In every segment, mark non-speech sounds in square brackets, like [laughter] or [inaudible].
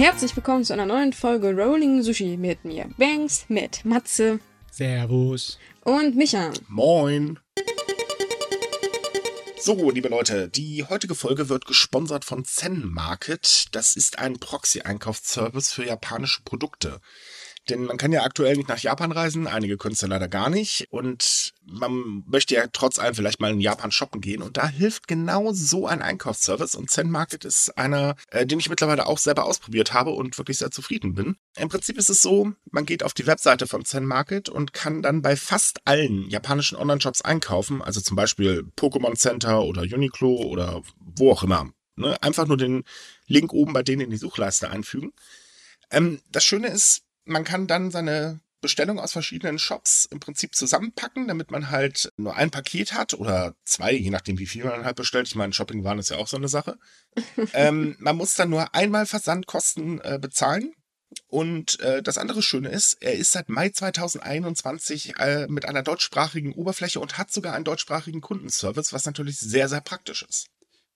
Herzlich willkommen zu einer neuen Folge Rolling Sushi mit mir, Banks, mit Matze Servus. und Micha. Moin. So, liebe Leute, die heutige Folge wird gesponsert von Zen Market. Das ist ein Proxy-Einkaufsservice für japanische Produkte. Denn man kann ja aktuell nicht nach Japan reisen, einige können es ja leider gar nicht. Und man möchte ja trotz allem vielleicht mal in Japan shoppen gehen. Und da hilft genau so ein Einkaufsservice. Und Zen Market ist einer, äh, den ich mittlerweile auch selber ausprobiert habe und wirklich sehr zufrieden bin. Im Prinzip ist es so, man geht auf die Webseite von Zen Market und kann dann bei fast allen japanischen Online-Shops einkaufen. Also zum Beispiel Pokémon Center oder Uniqlo oder wo auch immer. Ne? Einfach nur den Link oben bei denen in die Suchleiste einfügen. Ähm, das Schöne ist, man kann dann seine Bestellung aus verschiedenen Shops im Prinzip zusammenpacken, damit man halt nur ein Paket hat oder zwei, je nachdem, wie viel man halt bestellt. Ich meine, Shoppingwaren ist ja auch so eine Sache. [laughs] ähm, man muss dann nur einmal Versandkosten äh, bezahlen. Und äh, das andere Schöne ist, er ist seit Mai 2021 äh, mit einer deutschsprachigen Oberfläche und hat sogar einen deutschsprachigen Kundenservice, was natürlich sehr, sehr praktisch ist.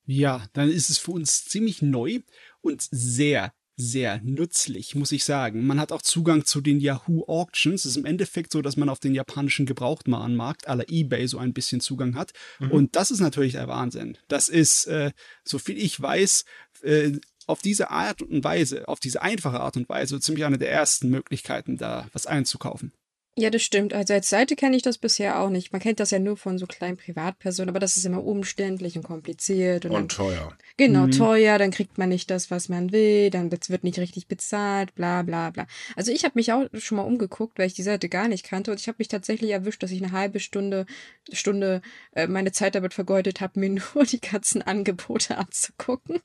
Ja, dann ist es für uns ziemlich neu und sehr, sehr nützlich, muss ich sagen. Man hat auch Zugang zu den Yahoo Auctions. Es ist im Endeffekt so, dass man auf den japanischen Gebrauchtwarenmarkt aller eBay so ein bisschen Zugang hat. Mhm. Und das ist natürlich der Wahnsinn. Das ist, äh, so viel ich weiß, äh, auf diese Art und Weise, auf diese einfache Art und Weise, ziemlich eine der ersten Möglichkeiten, da was einzukaufen. Ja, das stimmt. Also als Seite kenne ich das bisher auch nicht. Man kennt das ja nur von so kleinen Privatpersonen, aber das ist immer umständlich und kompliziert. Und, Und dann, teuer. genau, Mhm. teuer, dann kriegt man nicht das, was man will, dann wird's- wird nicht richtig bezahlt, bla bla bla. Also ich habe mich auch schon mal umgeguckt, weil ich die Seite gar nicht kannte und ich habe mich tatsächlich erwischt, dass ich eine halbe Stunde, Stunde äh, meine Zeit damit vergeudet habe, mir [laughs] nur die ganzen Angebote anzugucken.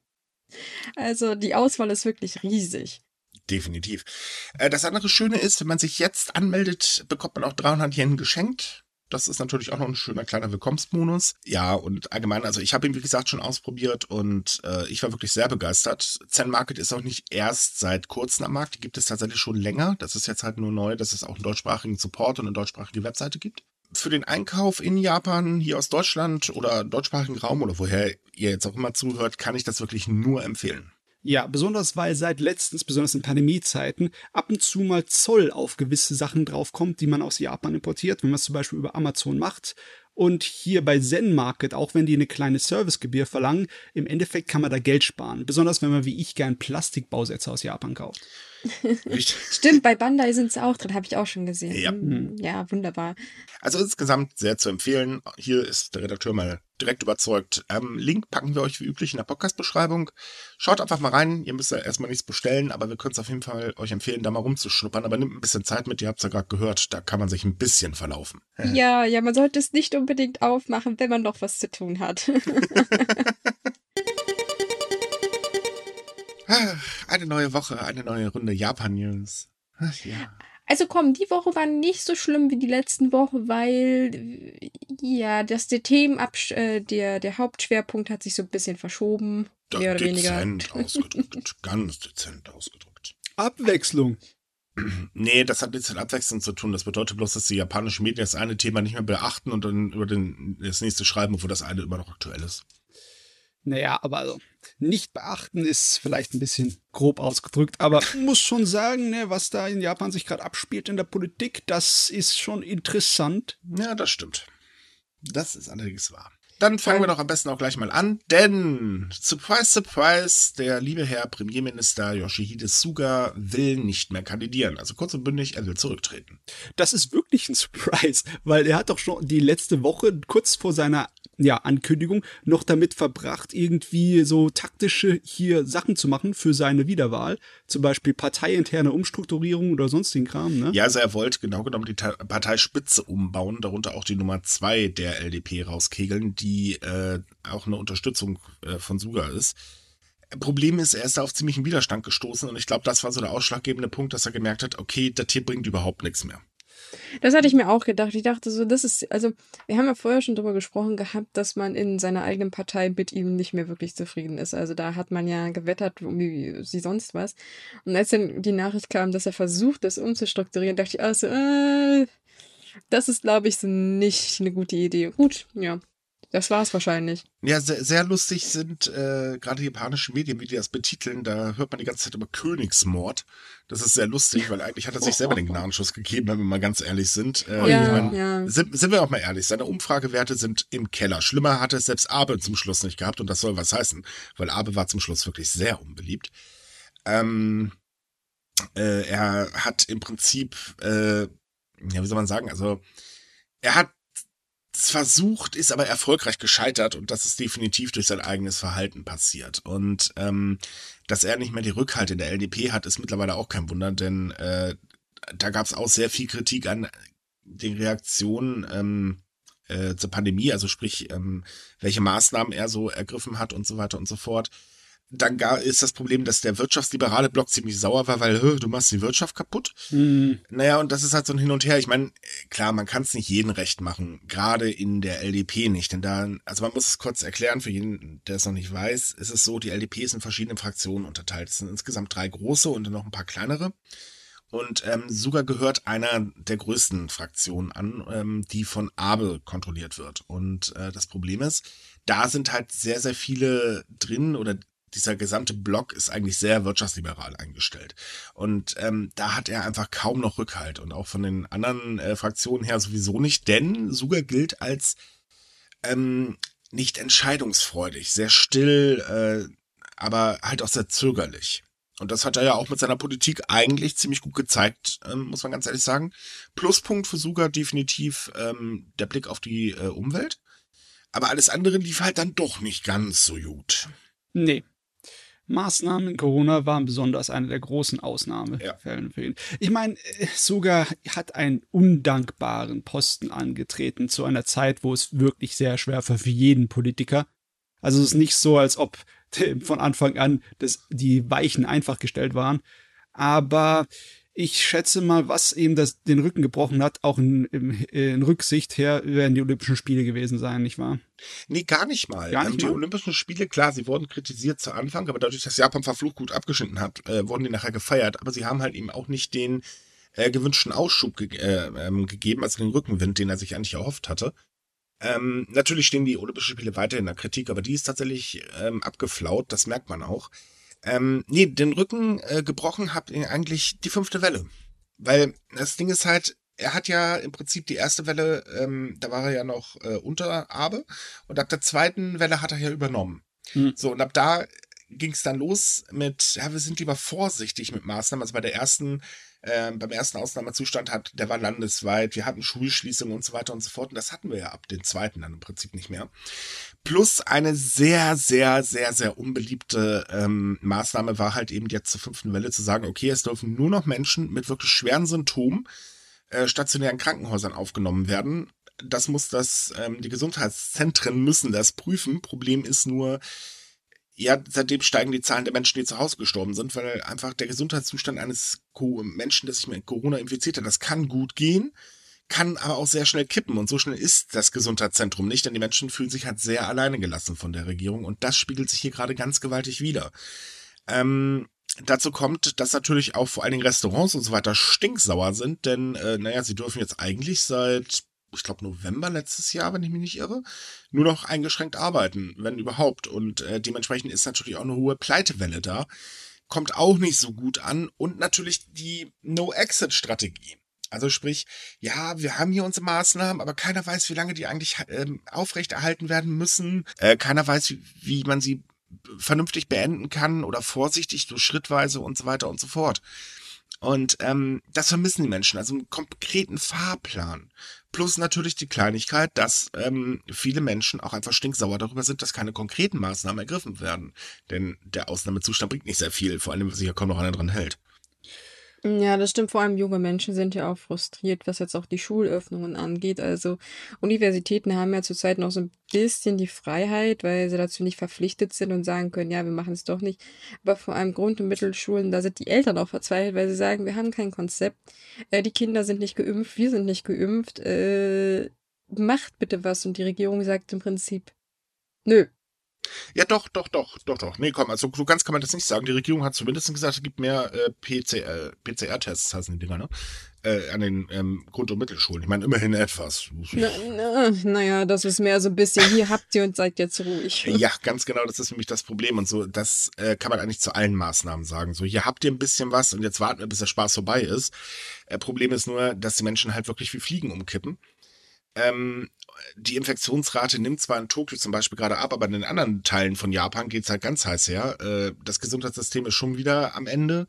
Also die Auswahl ist wirklich riesig. Definitiv. Äh, Das andere Schöne ist, wenn man sich jetzt anmeldet, bekommt man auch 300 Yen geschenkt. Das ist natürlich auch noch ein schöner kleiner Willkommensbonus. Ja, und allgemein, also ich habe ihn, wie gesagt, schon ausprobiert und äh, ich war wirklich sehr begeistert. Zen Market ist auch nicht erst seit kurzem am Markt, die gibt es tatsächlich schon länger. Das ist jetzt halt nur neu, dass es auch einen deutschsprachigen Support und eine deutschsprachige Webseite gibt. Für den Einkauf in Japan, hier aus Deutschland oder deutschsprachigen Raum oder woher ihr jetzt auch immer zuhört, kann ich das wirklich nur empfehlen. Ja, besonders weil seit letztens, besonders in Pandemiezeiten, ab und zu mal Zoll auf gewisse Sachen draufkommt, die man aus Japan importiert, wenn man es zum Beispiel über Amazon macht. Und hier bei Zen Market, auch wenn die eine kleine Servicegebühr verlangen, im Endeffekt kann man da Geld sparen. Besonders wenn man wie ich gern Plastikbausätze aus Japan kauft. [laughs] [laughs] Stimmt, bei Bandai sind sie auch drin, habe ich auch schon gesehen. Ja. Mhm. Ja, wunderbar. Also insgesamt sehr zu empfehlen. Hier ist der Redakteur mal direkt überzeugt. Ähm, Link packen wir euch wie üblich in der Podcast-Beschreibung. Schaut einfach mal rein. Ihr müsst ja erstmal nichts bestellen, aber wir können es auf jeden Fall euch empfehlen, da mal rumzuschnuppern. Aber nimmt ein bisschen Zeit mit. Ihr habt es ja gerade gehört. Da kann man sich ein bisschen verlaufen. [laughs] Ja, ja, man sollte es nicht unbedingt aufmachen, wenn man noch was zu tun hat. Ah, Eine neue Woche, eine neue Runde Japan-News. Ach Ja. Also komm, die Woche war nicht so schlimm wie die letzten Woche, weil ja, das der Themenabsch äh, der der Hauptschwerpunkt hat sich so ein bisschen verschoben, Da mehr oder weniger. dezent [laughs] ausgedrückt. Ganz dezent ausgedrückt. Abwechslung. [clears throat] Nee, das hat nichts mit Abwechslung zu tun. Das bedeutet bloß, dass die japanischen Medien das eine Thema nicht mehr beachten und dann über den, das nächste schreiben, obwohl das eine immer noch aktuell ist. Naja, aber also nicht beachten ist vielleicht ein bisschen grob ausgedrückt, aber [laughs] muss schon sagen, ne, was da in Japan sich gerade abspielt in der Politik, das ist schon interessant. Ja, das stimmt. Das ist allerdings wahr. Dann fangen wir doch am besten auch gleich mal an, denn surprise, surprise, der liebe Herr Premierminister Yoshihide Suga will nicht mehr kandidieren. Also kurz und bündig, er will zurücktreten. Das ist wirklich ein Surprise, weil er hat doch schon die letzte Woche kurz vor seiner ja, Ankündigung noch damit verbracht, irgendwie so taktische hier Sachen zu machen für seine Wiederwahl. Zum Beispiel parteiinterne Umstrukturierung oder sonstigen Kram, ne? Ja, also er wollte genau genommen die Parteispitze umbauen, darunter auch die Nummer zwei der LDP rauskegeln, die äh, auch eine Unterstützung äh, von Suga ist. Problem ist, er ist da auf ziemlichen Widerstand gestoßen und ich glaube, das war so der ausschlaggebende Punkt, dass er gemerkt hat, okay, das hier bringt überhaupt nichts mehr. Das hatte ich mir auch gedacht. Ich dachte so, das ist, also, wir haben ja vorher schon drüber gesprochen gehabt, dass man in seiner eigenen Partei mit ihm nicht mehr wirklich zufrieden ist. Also da hat man ja gewettert, wie wie sonst was. Und als dann die Nachricht kam, dass er versucht, das umzustrukturieren, dachte ich, also, äh, das ist, glaube ich, so nicht eine gute Idee. Gut, ja. Das war's wahrscheinlich. Ja, sehr, sehr lustig sind äh, gerade die japanischen Medien, wie die das betiteln. Da hört man die ganze Zeit über Königsmord. Das ist sehr lustig, weil eigentlich hat er sich selber den Gnadenschuss gegeben, wenn wir mal ganz ehrlich sind. Äh, ja, ich mein, ja. Sind, sind wir auch mal ehrlich, seine Umfragewerte sind im Keller. Schlimmer hat es selbst Abe zum Schluss nicht gehabt und das soll was heißen, weil Abe war zum Schluss wirklich sehr unbeliebt. Ähm, äh, er hat im Prinzip, äh, ja, wie soll man sagen, also er hat versucht, ist aber erfolgreich gescheitert und das ist definitiv durch sein eigenes Verhalten passiert. Und ähm, dass er nicht mehr die Rückhalt in der LDP hat, ist mittlerweile auch kein Wunder, denn äh, da gab es auch sehr viel Kritik an den Reaktionen ähm, äh, zur Pandemie, also sprich, ähm, welche Maßnahmen er so ergriffen hat und so weiter und so fort dann gar ist das Problem, dass der wirtschaftsliberale Block ziemlich sauer war, weil du machst die Wirtschaft kaputt. Mhm. Naja, und das ist halt so ein Hin und Her. Ich meine, klar, man kann es nicht jeden recht machen, gerade in der LDP nicht. Denn da, also man muss es kurz erklären, für jeden, der es noch nicht weiß, ist es so, die LDP ist in verschiedene Fraktionen unterteilt. Es sind insgesamt drei große und noch ein paar kleinere. Und ähm, sogar gehört einer der größten Fraktionen an, ähm, die von Abe kontrolliert wird. Und äh, das Problem ist, da sind halt sehr, sehr viele drin oder dieser gesamte Block ist eigentlich sehr wirtschaftsliberal eingestellt. Und ähm, da hat er einfach kaum noch Rückhalt. Und auch von den anderen äh, Fraktionen her sowieso nicht, denn Suga gilt als ähm, nicht entscheidungsfreudig, sehr still, äh, aber halt auch sehr zögerlich. Und das hat er ja auch mit seiner Politik eigentlich ziemlich gut gezeigt, ähm, muss man ganz ehrlich sagen. Pluspunkt für Suga definitiv ähm, der Blick auf die äh, Umwelt. Aber alles andere lief halt dann doch nicht ganz so gut. Nee, Maßnahmen in Corona waren besonders eine der großen Ausnahmefälle ja. für ihn. Ich meine, äh, sogar hat einen undankbaren Posten angetreten zu einer Zeit, wo es wirklich sehr schwer war für jeden Politiker. Also es ist nicht so, als ob von Anfang an das, die Weichen einfach gestellt waren. Aber ich schätze mal, was eben das, den Rücken gebrochen hat, auch in, in, Rücksicht her, werden die Olympischen Spiele gewesen sein, nicht wahr? Nee, gar nicht mal. Gar nicht ähm, die mal? Olympischen Spiele, klar, sie wurden kritisiert zu Anfang, aber dadurch, dass Japan verflucht gut abgeschnitten hat, äh, wurden die nachher gefeiert. Aber sie haben halt eben auch nicht den äh, gewünschten Ausschub ge äh, ähm, gegeben, also den Rückenwind, den er sich eigentlich erhofft hatte. Ähm, natürlich stehen die Olympischen Spiele weiterhin in der Kritik, aber die ist tatsächlich ähm, abgeflaut, das merkt man auch. Ähm, nee, den Rücken äh, gebrochen hat eigentlich die fünfte Welle. Weil das Ding ist halt, er hat ja im Prinzip die erste Welle, ähm, da war er ja noch äh, unter Abe und ab der zweiten Welle hat er ja übernommen. Mhm. So, und ab da ging es dann los mit, ja, wir sind lieber vorsichtig mit Maßnahmen. Also bei der ersten äh, beim ersten Ausnahmezustand hat, der war landesweit, wir hatten Schulschließungen und so weiter und so fort. Und das hatten wir ja ab dem zweiten dann im Prinzip nicht mehr. Plus eine sehr, sehr, sehr, sehr unbeliebte ähm, Maßnahme war halt eben jetzt zur fünften Welle zu sagen, okay, es dürfen nur noch Menschen mit wirklich schweren Symptomen äh, stationären Krankenhäusern aufgenommen werden. Das muss das, ähm, die Gesundheitszentren müssen das prüfen. Problem ist nur, ja, seitdem steigen die Zahlen der Menschen, die zu Hause gestorben sind, weil einfach der Gesundheitszustand eines Menschen, der sich mit Corona infiziert hat, das kann gut gehen, kann aber auch sehr schnell kippen. Und so schnell ist das Gesundheitszentrum nicht, denn die Menschen fühlen sich halt sehr alleine gelassen von der Regierung. Und das spiegelt sich hier gerade ganz gewaltig wider. Ähm, dazu kommt, dass natürlich auch vor allen Dingen Restaurants und so weiter stinksauer sind, denn, äh, naja, sie dürfen jetzt eigentlich seit ich glaube November letztes Jahr, wenn ich mich nicht irre, nur noch eingeschränkt arbeiten, wenn überhaupt. Und äh, dementsprechend ist natürlich auch eine hohe Pleitewelle da. Kommt auch nicht so gut an. Und natürlich die No-Exit-Strategie. Also sprich, ja, wir haben hier unsere Maßnahmen, aber keiner weiß, wie lange die eigentlich ähm, aufrechterhalten werden müssen. Äh, keiner weiß, wie, wie man sie vernünftig beenden kann oder vorsichtig, so schrittweise und so weiter und so fort. Und ähm, das vermissen die Menschen, also einen konkreten Fahrplan. Plus natürlich die Kleinigkeit, dass ähm, viele Menschen auch einfach stinksauer darüber sind, dass keine konkreten Maßnahmen ergriffen werden. Denn der Ausnahmezustand bringt nicht sehr viel, vor allem, wenn sich ja kaum noch einer dran hält. Ja, das stimmt. Vor allem junge Menschen sind ja auch frustriert, was jetzt auch die Schulöffnungen angeht. Also Universitäten haben ja zurzeit noch so ein bisschen die Freiheit, weil sie dazu nicht verpflichtet sind und sagen können, ja, wir machen es doch nicht. Aber vor allem Grund- und Mittelschulen, da sind die Eltern auch verzweifelt, weil sie sagen, wir haben kein Konzept. Äh, die Kinder sind nicht geimpft, wir sind nicht geimpft. Äh, macht bitte was. Und die Regierung sagt im Prinzip, nö, ja, doch, doch, doch, doch, doch. Nee, komm, also so ganz kann man das nicht sagen. Die Regierung hat zumindest gesagt, es gibt mehr äh, PCR-Tests, heißen die Dinger, ne? äh, an den ähm, Grund- und Mittelschulen. Ich meine, immerhin etwas. Na, na, naja, das ist mehr so ein bisschen, hier habt ihr und seid jetzt ruhig. [laughs] Ja, ganz genau, das ist nämlich das Problem. Und so, das äh, kann man eigentlich zu allen Maßnahmen sagen. So, hier habt ihr ein bisschen was und jetzt warten wir, bis der Spaß vorbei ist. Äh, Problem ist nur, dass die Menschen halt wirklich wie Fliegen umkippen. Ähm, die Infektionsrate nimmt zwar in Tokio zum Beispiel gerade ab, aber in den anderen Teilen von Japan geht's halt ganz heiß her. Äh, das Gesundheitssystem ist schon wieder am Ende,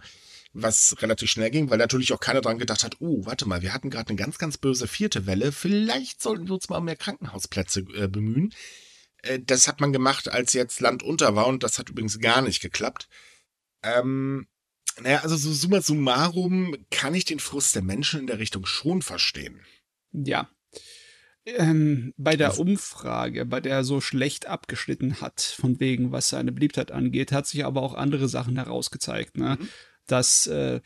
was relativ schnell ging, weil natürlich auch keiner dran gedacht hat, oh, warte mal, wir hatten gerade eine ganz, ganz böse vierte Welle, vielleicht sollten wir uns mal um mehr Krankenhausplätze äh, bemühen. Äh, das hat man gemacht, als jetzt Land unter war und das hat übrigens gar nicht geklappt. Ähm, naja, also so summa summarum kann ich den Frust der Menschen in der Richtung schon verstehen. Ja, ähm, bei der Umfrage, bei der er so schlecht abgeschnitten hat, von wegen, was seine Beliebtheit angeht, hat sich aber auch andere Sachen herausgezeigt, ne? Mhm. Dass, äh,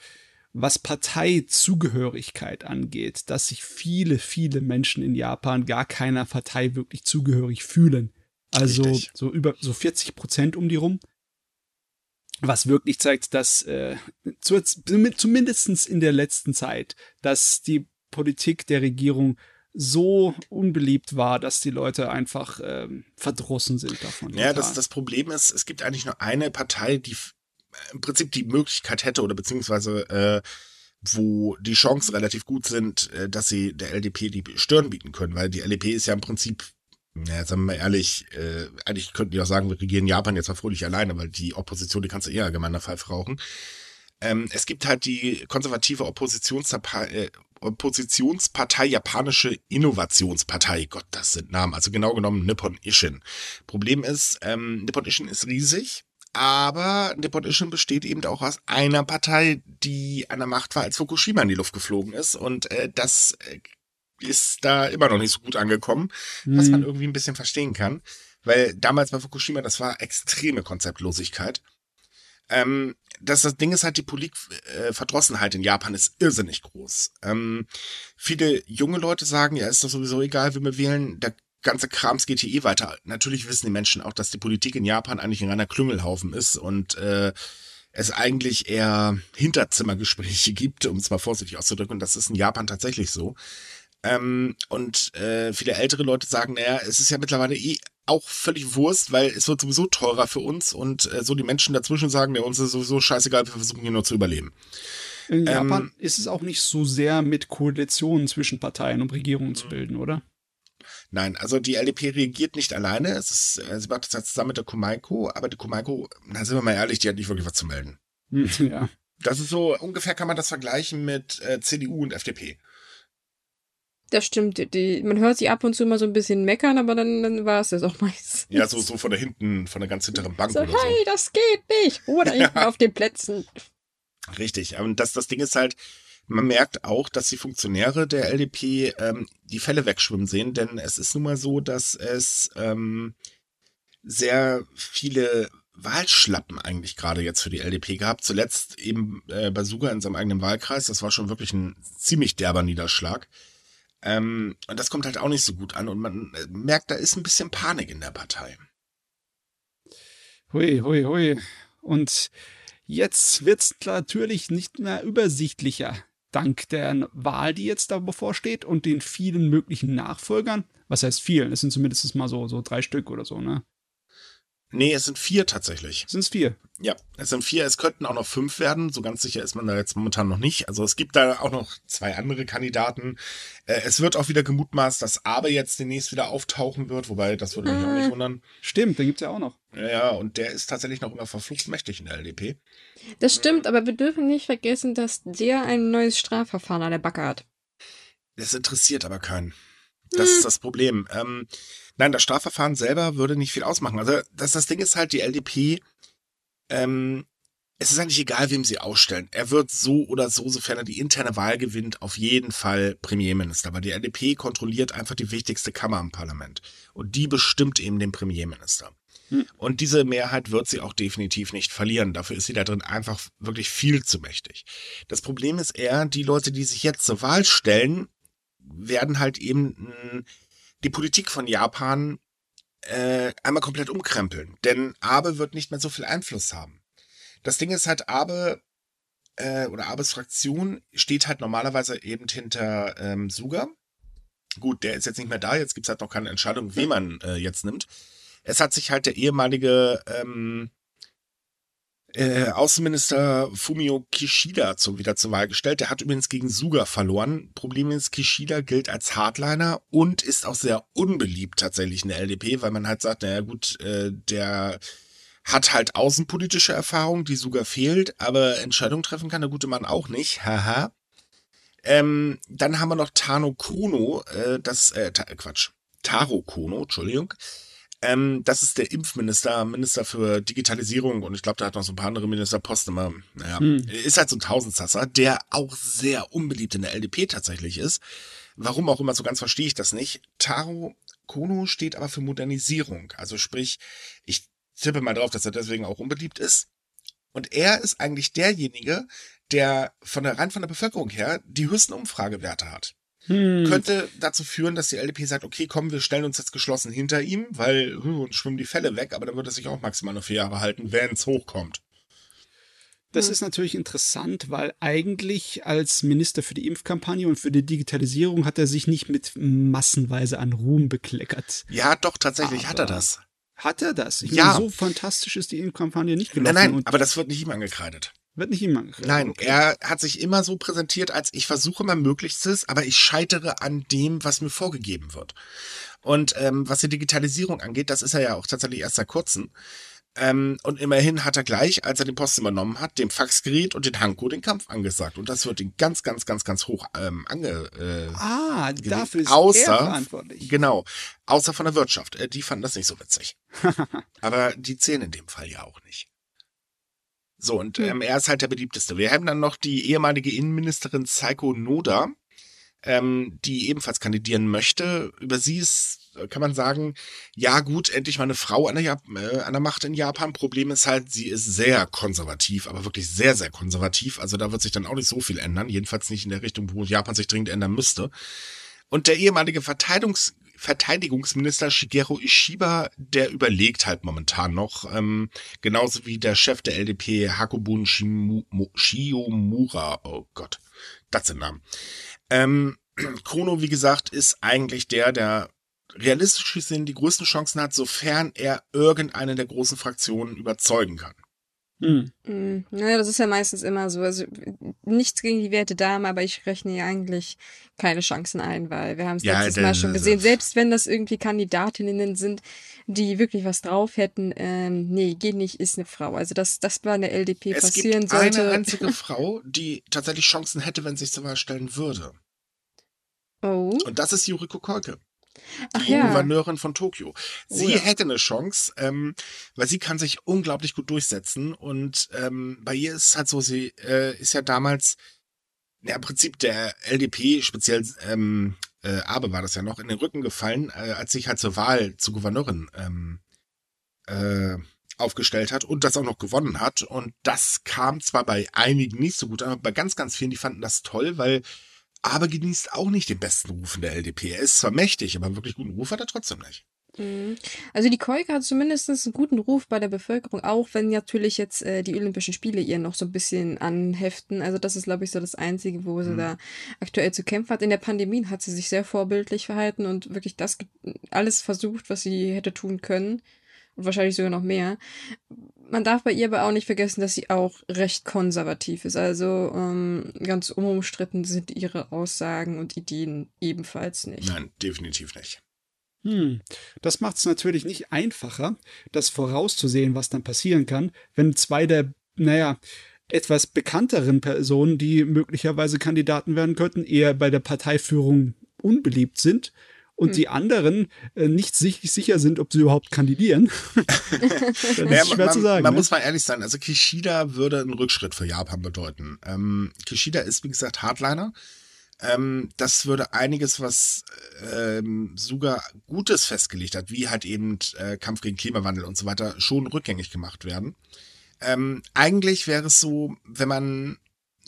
was Parteizugehörigkeit angeht, dass sich viele, viele Menschen in Japan gar keiner Partei wirklich zugehörig fühlen. Also Richtig. so über so 40 Prozent um die rum. Was wirklich zeigt, dass äh, zu, zumindest in der letzten Zeit, dass die Politik der Regierung so unbeliebt war, dass die Leute einfach ähm, verdrossen sind davon. Ja, das, das Problem ist, es gibt eigentlich nur eine Partei, die im Prinzip die Möglichkeit hätte oder beziehungsweise äh, wo die Chancen relativ gut sind, äh, dass sie der LDP die Stirn bieten können, weil die LDP ist ja im Prinzip, ja, sagen wir mal ehrlich, äh, eigentlich könnten die auch sagen, wir regieren Japan jetzt mal fröhlich alleine, weil die Opposition, die kannst du eher allgemeiner Pfeife rauchen. Ähm, es gibt halt die konservative Oppositionspartei, äh, Oppositionspartei Japanische Innovationspartei. Gott, das sind Namen. Also genau genommen Nippon Ishin. Problem ist, ähm, Nippon Ishin ist riesig. Aber Nippon Ishin besteht eben auch aus einer Partei, die an der Macht war, als Fukushima in die Luft geflogen ist. Und äh, das äh, ist da immer noch nicht so gut angekommen, hm. was man mhm. irgendwie ein bisschen verstehen kann. Weil damals bei Fukushima, das war extreme Konzeptlosigkeit. Ähm, das, das Ding ist halt, die Politikverdrossenheit äh, in Japan ist irrsinnig groß. Ähm, viele junge Leute sagen, ja, ist doch sowieso egal, wie wir wählen, der ganze Krams geht hier eh weiter. Natürlich wissen die Menschen auch, dass die Politik in Japan eigentlich ein reiner Klüngelhaufen ist und äh, es eigentlich eher Hinterzimmergespräche gibt, um es mal vorsichtig auszudrücken. Und das ist in Japan tatsächlich so. Ähm, und äh, viele ältere Leute sagen, naja, es ist ja mittlerweile eh auch völlig Wurst, weil es wird sowieso teurer für uns und äh, so die Menschen dazwischen sagen, ja, uns ist sowieso scheißegal, wir versuchen hier nur zu überleben. In Japan ähm, ist es auch nicht so sehr mit Koalitionen zwischen Parteien, um Regierungen zu bilden, oder? Nein, also die LDP regiert nicht alleine. Es ist, äh, sie macht das halt zusammen mit der Kumaiko, aber die Kumaiko, na sind wir mal ehrlich, die hat nicht wirklich was zu melden. [laughs] Ja. Das ist so, ungefähr kann man das vergleichen mit äh, CDU und FDP. Das stimmt. Die, man hört sie ab und zu mal so ein bisschen meckern, aber dann, dann war es das auch meistens. Ja, so, so von der hinten, von der ganz hinteren Bank so, oder hey, so. das geht nicht. Oder [laughs] hinten ja. auf den Plätzen. Richtig. Und das, das Ding ist halt, man merkt auch, dass die Funktionäre der LDP ähm, die Fälle wegschwimmen sehen, denn es ist nun mal so, dass es ähm, sehr viele Wahlschlappen eigentlich gerade jetzt für die LDP gab. Zuletzt eben äh, bei Suga in seinem eigenen Wahlkreis. Das war schon wirklich ein ziemlich derber Niederschlag. Ähm, und das kommt halt auch nicht so gut an und man äh, merkt, da ist ein bisschen Panik in der Partei. Hui, hui, hui. Und jetzt wird es natürlich nicht mehr übersichtlicher. Dank der Wahl, die jetzt da bevorsteht und den vielen möglichen Nachfolgern. Was heißt vielen? Es sind zumindest mal so, so drei Stück oder so, ne? Nee, es sind vier tatsächlich. Sind es vier? Ja, es sind vier. Es könnten auch noch fünf werden. So ganz sicher ist man da jetzt momentan noch nicht. Also es gibt da auch noch zwei andere Kandidaten. Äh, es wird auch wieder gemutmaßt, dass Abe jetzt demnächst wieder auftauchen wird, wobei das würde mich auch nicht äh. wundern. Stimmt, den gibt's ja auch noch. Ja, und der ist tatsächlich noch immer verflucht mächtig in der LDP. Das stimmt, aber wir dürfen nicht vergessen, dass der ein neues Strafverfahren an der Backe hat. Das interessiert aber keinen. Das hm. ist das Problem. Ähm, Nein, das Strafverfahren selber würde nicht viel ausmachen. Also das, das Ding ist halt, die LDP, ähm, es ist eigentlich egal, wem sie ausstellen. Er wird so oder so, sofern er die interne Wahl gewinnt, auf jeden Fall Premierminister. Weil die LDP kontrolliert einfach die wichtigste Kammer im Parlament. Und die bestimmt eben den Premierminister. Hm. Und diese Mehrheit wird sie auch definitiv nicht verlieren. Dafür ist sie da drin einfach wirklich viel zu mächtig. Das Problem ist eher, die Leute, die sich jetzt zur Wahl stellen, werden halt eben die Politik von Japan äh, einmal komplett umkrempeln. Denn Abe wird nicht mehr so viel Einfluss haben. Das Ding ist halt, Abe äh, oder Abes Fraktion steht halt normalerweise eben hinter ähm, Suga. Gut, der ist jetzt nicht mehr da, jetzt gibt es halt noch keine Entscheidung, wen man äh, jetzt nimmt. Es hat sich halt der ehemalige ähm, äh, Außenminister Fumio Kishida zu, wieder zur Wahl gestellt. Der hat übrigens gegen Suga verloren. Problem ist, Kishida gilt als Hardliner und ist auch sehr unbeliebt tatsächlich in der LDP, weil man halt sagt, naja gut, äh, der hat halt außenpolitische Erfahrung, die Suga fehlt, aber Entscheidungen treffen kann der gute Mann auch nicht. Haha. Ähm, dann haben wir noch Tano Kono, äh, das, äh, Quatsch, Taro Kono, Entschuldigung. Ähm, das ist der Impfminister, Minister für Digitalisierung und ich glaube, da hat noch so ein paar andere Ministerposten immer. Naja, hm. ist halt so ein Tausendsasser, der auch sehr unbeliebt in der LDP tatsächlich ist. Warum auch immer, so ganz verstehe ich das nicht. Taro Kono steht aber für Modernisierung. Also sprich, ich tippe mal drauf, dass er deswegen auch unbeliebt ist. Und er ist eigentlich derjenige, der von der rein von der Bevölkerung her die höchsten Umfragewerte hat. Hm. Könnte dazu führen, dass die LDP sagt, okay, komm, wir stellen uns jetzt geschlossen hinter ihm, weil hm, schwimmen die Fälle weg, aber dann wird er sich auch maximal noch vier Jahre halten, wenn es hochkommt. Das hm. ist natürlich interessant, weil eigentlich als Minister für die Impfkampagne und für die Digitalisierung hat er sich nicht mit massenweise an Ruhm bekleckert. Ja, doch, tatsächlich aber hat er das. Hat er das? Ich ja. Meine, so fantastisch ist die Impfkampagne nicht gelaufen. Nein, nein, aber das wird nicht ihm angekreidet. Wird nicht ihm angekreidet. Nein, okay. er hat sich immer so präsentiert, als ich versuche mein Möglichstes, aber ich scheitere an dem, was mir vorgegeben wird. Und ähm, was die Digitalisierung angeht, das ist er ja auch tatsächlich erst seit kurzem. Ähm, und immerhin hat er gleich, als er den Posten übernommen hat, dem Faxgerät und den Hanko den Kampf angesagt. Und das wird ihn ganz, ganz, ganz, ganz hoch ähm, ange. Äh, ah, dafür ist außer, er verantwortlich. Genau. Außer von der Wirtschaft. Äh, die fanden das nicht so witzig. [laughs] Aber die zählen in dem Fall ja auch nicht. So, und hm. ähm, er ist halt der beliebteste. Wir haben dann noch die ehemalige Innenministerin Saiko Noda, ähm, die ebenfalls kandidieren möchte. Über sie ist kann man sagen, ja gut, endlich mal eine Frau an der, Jap äh, an der Macht in Japan. Problem ist halt, sie ist sehr konservativ, aber wirklich sehr, sehr konservativ. Also da wird sich dann auch nicht so viel ändern. Jedenfalls nicht in der Richtung, wo Japan sich dringend ändern müsste. Und der ehemalige Verteidigungs Verteidigungsminister Shigeru Ishiba, der überlegt halt momentan noch, ähm, genauso wie der Chef der LDP Hakobun Shiyomura. Oh Gott, das sind Namen. Ähm, Kono, wie gesagt, ist eigentlich der, der realistisch gesehen die größten Chancen hat, sofern er irgendeine der großen Fraktionen überzeugen kann. Hm. hm. Naja, das ist ja meistens immer so. Also nichts gegen die werte Dame, aber ich rechne ja eigentlich keine Chancen ein, weil wir haben es ja, letztes Mal schon gesehen. Selbst wenn das irgendwie Kandidatinnen sind, die wirklich was drauf hätten, ähm, nee, geht nicht, ist eine Frau. Also das, das bei der LDP es passieren gibt sollte. Eine einzige [laughs] Frau, die tatsächlich Chancen hätte, wenn sich zur Wahl stellen würde. Oh. Und das ist Yuriko Kolke. Ach, ja. Gouverneurin von Tokio. Oh sie oh, ja. hätte eine Chance, ähm, weil sie kann sich unglaublich gut durchsetzen und ähm, bei ihr ist es halt so, sie äh, ist ja damals ja, im Prinzip der LDP, speziell ähm, äh, Abe war das ja noch, in den Rücken gefallen, äh, als sich halt zur Wahl zur Gouverneurin ähm, äh, aufgestellt hat und das auch noch gewonnen hat. Und das kam zwar bei einigen nicht so gut, aber bei ganz, ganz vielen, die fanden das toll, weil aber genießt auch nicht den besten Ruf in der LDP. Er ist zwar mächtig, aber einen wirklich guten Ruf hat er trotzdem nicht. Mhm. Also die Koike hat zumindest einen guten Ruf bei der Bevölkerung, auch wenn natürlich jetzt äh, die Olympischen Spiele ihr noch so ein bisschen anheften. Also das ist, glaube ich, so das Einzige, wo sie mhm. da aktuell zu kämpfen hat. In der Pandemie hat sie sich sehr vorbildlich verhalten und wirklich das alles versucht, was sie hätte tun können und wahrscheinlich sogar noch mehr. Man darf bei ihr aber auch nicht vergessen, dass sie auch recht konservativ ist. Also ähm, ganz unumstritten sind ihre Aussagen und Ideen ebenfalls nicht. Nein, definitiv nicht. Hm, das macht es natürlich nicht einfacher, das vorauszusehen, was dann passieren kann, wenn zwei der, naja, etwas bekannteren Personen, die möglicherweise Kandidaten werden könnten, eher bei der Parteiführung unbeliebt sind und hm. die anderen äh, nicht sich sicher sind, ob sie überhaupt kandidieren. [laughs] das ist naja, schwer man, zu sagen. Man ne? muss mal ehrlich sein, also Kishida würde einen Rückschritt für Japan bedeuten. Ähm, Kishida ist, wie gesagt, Hardliner. Ähm, das würde einiges, was ähm, Suga Gutes festgelegt hat, wie halt eben äh, Kampf gegen Klimawandel und so weiter, schon rückgängig gemacht werden. Ähm, eigentlich wäre es so, wenn man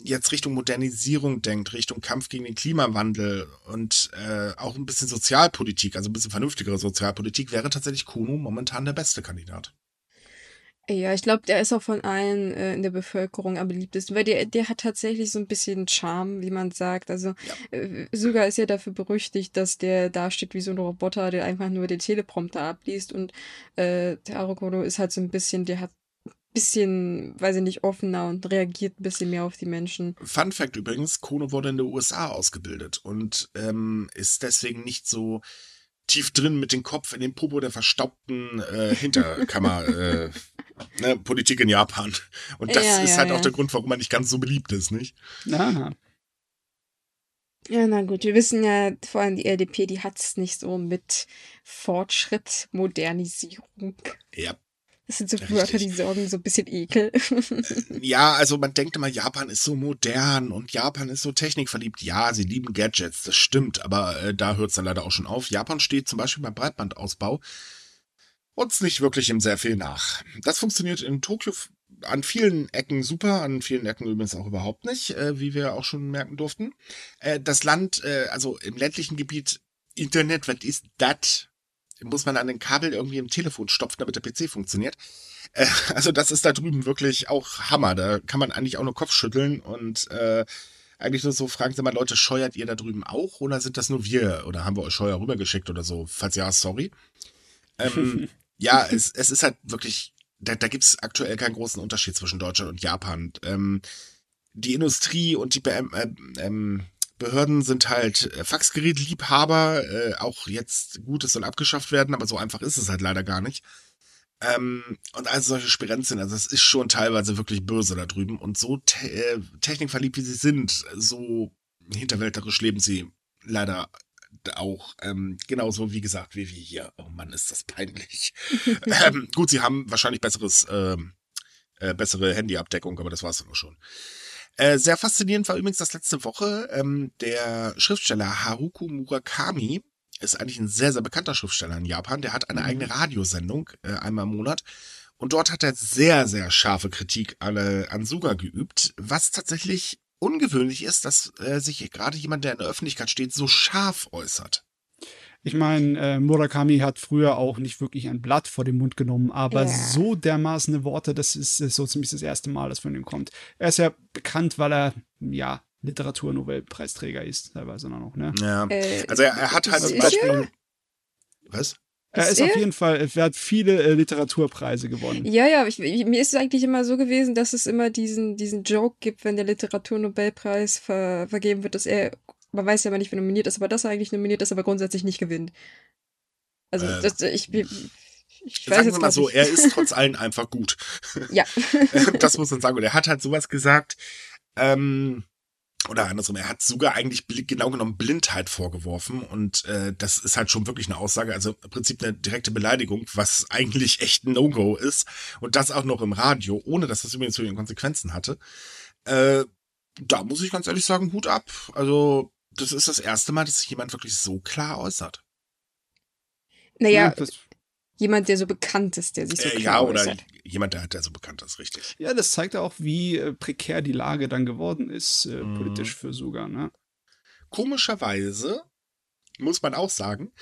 jetzt Richtung Modernisierung denkt, Richtung Kampf gegen den Klimawandel und äh, auch ein bisschen Sozialpolitik, also ein bisschen vernünftigere Sozialpolitik, wäre tatsächlich Kuno momentan der beste Kandidat. Ja, ich glaube, der ist auch von allen äh, in der Bevölkerung am beliebtesten, weil der, der hat tatsächlich so ein bisschen Charme, wie man sagt. Also ja. äh, Suga ist ja dafür berüchtigt, dass der da steht wie so ein Roboter, der einfach nur den Teleprompter abliest und äh, der Arukono ist halt so ein bisschen, der hat bisschen, weiß ich nicht, offener und reagiert ein bisschen mehr auf die Menschen. Fun Fact übrigens, Kono wurde in den USA ausgebildet und ähm, ist deswegen nicht so tief drin mit dem Kopf in den Popo der verstaubten äh, Hinterkammer [laughs] äh, ne, Politik in Japan. Und das ja, ist ja, halt ja. auch der Grund, warum man nicht ganz so beliebt ist, nicht? Aha. Ja, na gut, wir wissen ja, vor allem die LDP, die hat es nicht so mit Fortschritt, Modernisierung. Ja. Das sind so Wörter, die sorgen so ein bisschen Ekel. [laughs] Ja, also man denkt immer, Japan ist so modern und Japan ist so technikverliebt. Ja, sie lieben Gadgets, das stimmt, aber äh, da hört es dann leider auch schon auf. Japan steht zum Beispiel beim Breitbandausbau uns nicht wirklich im sehr viel nach. Das funktioniert in Tokio an vielen Ecken super, an vielen Ecken übrigens auch überhaupt nicht, äh, wie wir auch schon merken durften. Äh, das Land, äh, also im ländlichen Gebiet, Internet, was ist das? Muss man an den Kabel irgendwie im Telefon stopfen, damit der PC funktioniert. Äh, [laughs] also das ist da drüben wirklich auch Hammer. Da kann man eigentlich auch nur Kopf schütteln und äh, eigentlich nur so fragen Sie mal, Leute, scheuert ihr da drüben auch oder sind das nur wir oder haben wir euch Scheuer rübergeschickt oder so? Falls ja, sorry. Ähm, [laughs] ja, es, es ist halt wirklich, da, da gibt es aktuell keinen großen Unterschied zwischen Deutschland und Japan. Ähm, die Industrie und die BM, äh, ähm, Behörden sind halt äh, Faxgerätliebhaber, äh, auch jetzt gut, es soll abgeschafft werden, aber so einfach ist es halt leider gar nicht. Ähm, und also solche Spirenzien, also es ist schon teilweise wirklich böse da drüben und so te äh, technikverliebt wie sie sind, so hinterwälterisch leben sie leider auch. Ähm, genauso wie gesagt, wie wir hier. Oh Mann, ist das peinlich. [laughs] ähm, gut, sie haben wahrscheinlich besseres, ähm, äh, bessere Handyabdeckung, aber das war es dann auch schon. Äh, sehr faszinierend war übrigens das letzte Woche. Ähm, der Schriftsteller Haruko Murakami ist eigentlich ein sehr, sehr bekannter Schriftsteller in Japan. Der hat eine mhm. eigene Radiosendung äh, einmal im Monat. Und dort hat er sehr, sehr scharfe Kritik an, an Suga geübt, was tatsächlich ungewöhnlich ist, dass äh, sich gerade jemand, der in der Öffentlichkeit steht, so scharf äußert. Ich meine, äh, Murakami hat früher auch nicht wirklich ein Blatt vor den Mund genommen, aber ja. so dermaßen Worte, das ist, ist so ziemlich das erste Mal, dass von ihm kommt. Er ist ja bekannt, weil er, ja, Literaturnobelpreisträger ist, teilweise noch, ne? Ja. Äh, also er, er hat halt zum Beispiel. Was? Er ist, ist auf jeden Fall, er hat viele äh, Literaturpreise gewonnen. Ja, ja, ich, mir ist es eigentlich immer so gewesen, dass es immer diesen, diesen Joke gibt, wenn der Literaturnobelpreis ver, vergeben wird, dass er, man weiß ja immer nicht, wer nominiert ist, aber dass er eigentlich nominiert ist, aber grundsätzlich nicht gewinnt. Also, äh, das, ich, ich, ich weiß sagen wir mal so, er ist [laughs] trotz allem einfach gut. Ja. [laughs] das muss man sagen. Und er hat halt sowas gesagt, ähm, oder andersrum, er hat sogar eigentlich genau genommen Blindheit vorgeworfen und äh, das ist halt schon wirklich eine Aussage, also im Prinzip eine direkte Beleidigung, was eigentlich echt ein No-Go ist und das auch noch im Radio, ohne dass das übrigens so Konsequenzen hatte. Äh, da muss ich ganz ehrlich sagen, Hut ab. Also das ist das erste Mal, dass sich jemand wirklich so klar äußert. Naja, ja, jemand, der so bekannt ist, der sich so äh, Ja, oder äußert. jemand, der, der so bekannt ist, richtig. Ja, das zeigt auch, wie äh, prekär die Lage dann geworden ist, äh, mhm. politisch für Suga, ne? Komischerweise, muss man auch sagen,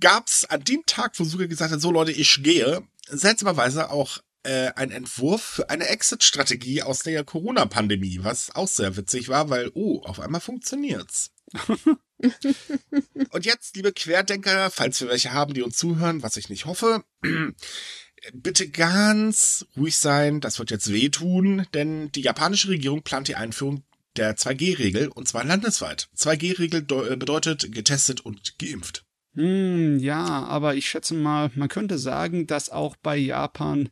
gab es an dem Tag, wo Suga gesagt hat, so Leute, ich gehe, seltsamerweise auch äh, ein Entwurf für eine Exit-Strategie aus der Corona-Pandemie, was auch sehr witzig war, weil, oh, auf einmal funktioniert's. [laughs] Und jetzt, liebe Querdenker, falls wir welche haben, die uns zuhören, was ich nicht hoffe, [clears throat] bitte ganz ruhig sein, das wird jetzt wehtun, denn die japanische Regierung plant die Einführung der 2G-Regel und zwar landesweit. 2G-Regel bedeutet getestet und geimpft. Hm, ja, aber ich schätze mal, man könnte sagen, dass auch bei Japan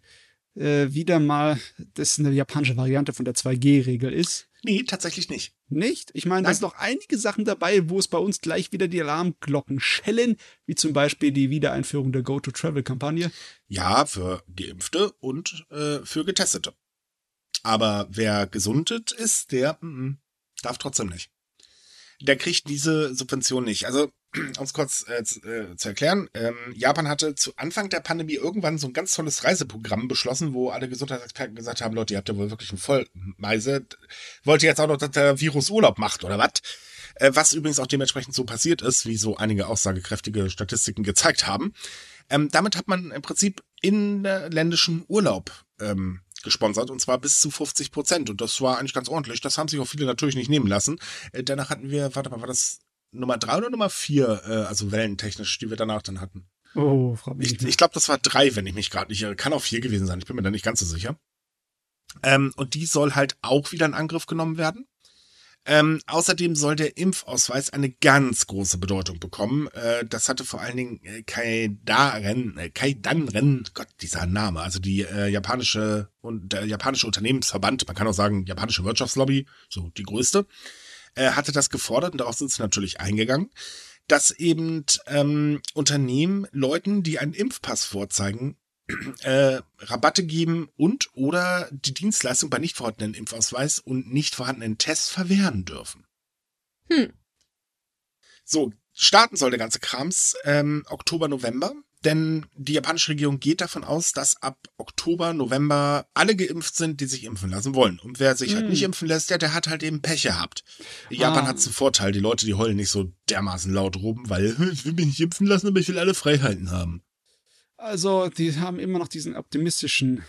äh, wieder mal das eine japanische Variante von der 2G-Regel ist. Nee, tatsächlich nicht. Nicht? Ich meine, da sind noch einige Sachen dabei, wo es bei uns gleich wieder die Alarmglocken schellen, wie zum Beispiel die Wiedereinführung der Go-to-Travel-Kampagne. Ja, für Geimpfte und äh, für Getestete. Aber wer gesundet ist, der mm, mm, darf trotzdem nicht. Der kriegt diese Subvention nicht. Also um es kurz äh, zu, äh, zu, erklären, ähm, Japan hatte zu Anfang der Pandemie irgendwann so ein ganz tolles Reiseprogramm beschlossen, wo alle Gesundheitsexperten gesagt haben, Leute, ihr habt ja wohl wirklich einen Vollmeise. Wollt ihr jetzt auch noch, dass der Virus Urlaub macht oder was? Äh, was übrigens auch dementsprechend so passiert ist, wie so einige aussagekräftige Statistiken gezeigt haben. Ähm, damit hat man im Prinzip inländischen Urlaub ähm, gesponsert und zwar bis zu 50 Prozent. Und das war eigentlich ganz ordentlich. Das haben sich auch viele natürlich nicht nehmen lassen. Äh, danach hatten wir, warte mal, war das Nummer drei oder Nummer vier, äh, also wellentechnisch, die wir danach dann hatten? Oh, Frau Ich, ich glaube, das war drei, wenn ich mich gerade nicht irre. Kann auch vier gewesen sein. Ich bin mir da nicht ganz so sicher. Ähm, und die soll halt auch wieder in Angriff genommen werden. Ähm, außerdem soll der Impfausweis eine ganz große Bedeutung bekommen. Äh, das hatte vor allen Dingen äh, Kaidan, äh, Kaidanren, Gott, dieser Name, also die äh, japanische und der japanische Unternehmensverband, man kann auch sagen japanische Wirtschaftslobby, so die größte, äh, hatte das gefordert und darauf sind sie natürlich eingegangen, dass eben ähm, Unternehmen Leuten, die einen Impfpass vorzeigen, [clears throat] äh, Rabatte geben und oder die Dienstleistung bei nicht vorhandenen Impfausweis und nicht vorhandenen Tests verwehren dürfen. Hm. So, starten soll der ganze Krams ähm, Oktober, November. Denn die japanische Regierung geht davon aus, dass ab Oktober, November alle geimpft sind, die sich impfen lassen wollen. Und wer sich halt Hm. nicht impfen lässt, ja, der hat halt eben Pech gehabt. Japan Ah. hat einen Vorteil, die Leute, die heulen nicht so dermaßen laut rum, weil ich will mich nicht impfen lassen, aber ich will alle Freiheiten haben. Also, die haben immer noch diesen optimistischen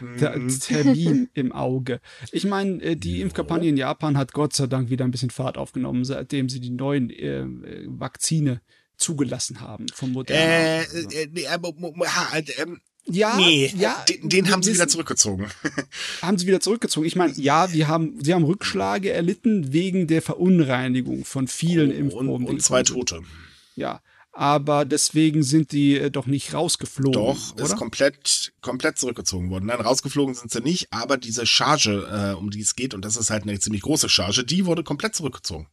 Mhm. Termin im Auge. Ich meine, äh, die Impfkampagne in Japan hat Gott sei Dank wieder ein bisschen Fahrt aufgenommen, seitdem sie die neuen äh, äh, Vakzine zugelassen haben von Moderna. Äh, Also. äh, nee, mo- ha, ähm, ja, nee, ja, den, den haben sie wissen- wieder zurückgezogen. [laughs] haben sie wieder zurückgezogen. Ich meine, ja, wir haben, sie haben Rückschläge erlitten wegen der Verunreinigung von vielen und, Impfproben. die und zwei. Tote. Ja, aber deswegen sind die äh, doch nicht rausgeflogen. Doch, oder? ist komplett, komplett zurückgezogen worden. Nein, rausgeflogen sind sie nicht, aber diese Charge, äh, um die es geht, und das ist halt eine ziemlich große Charge, die wurde komplett zurückgezogen.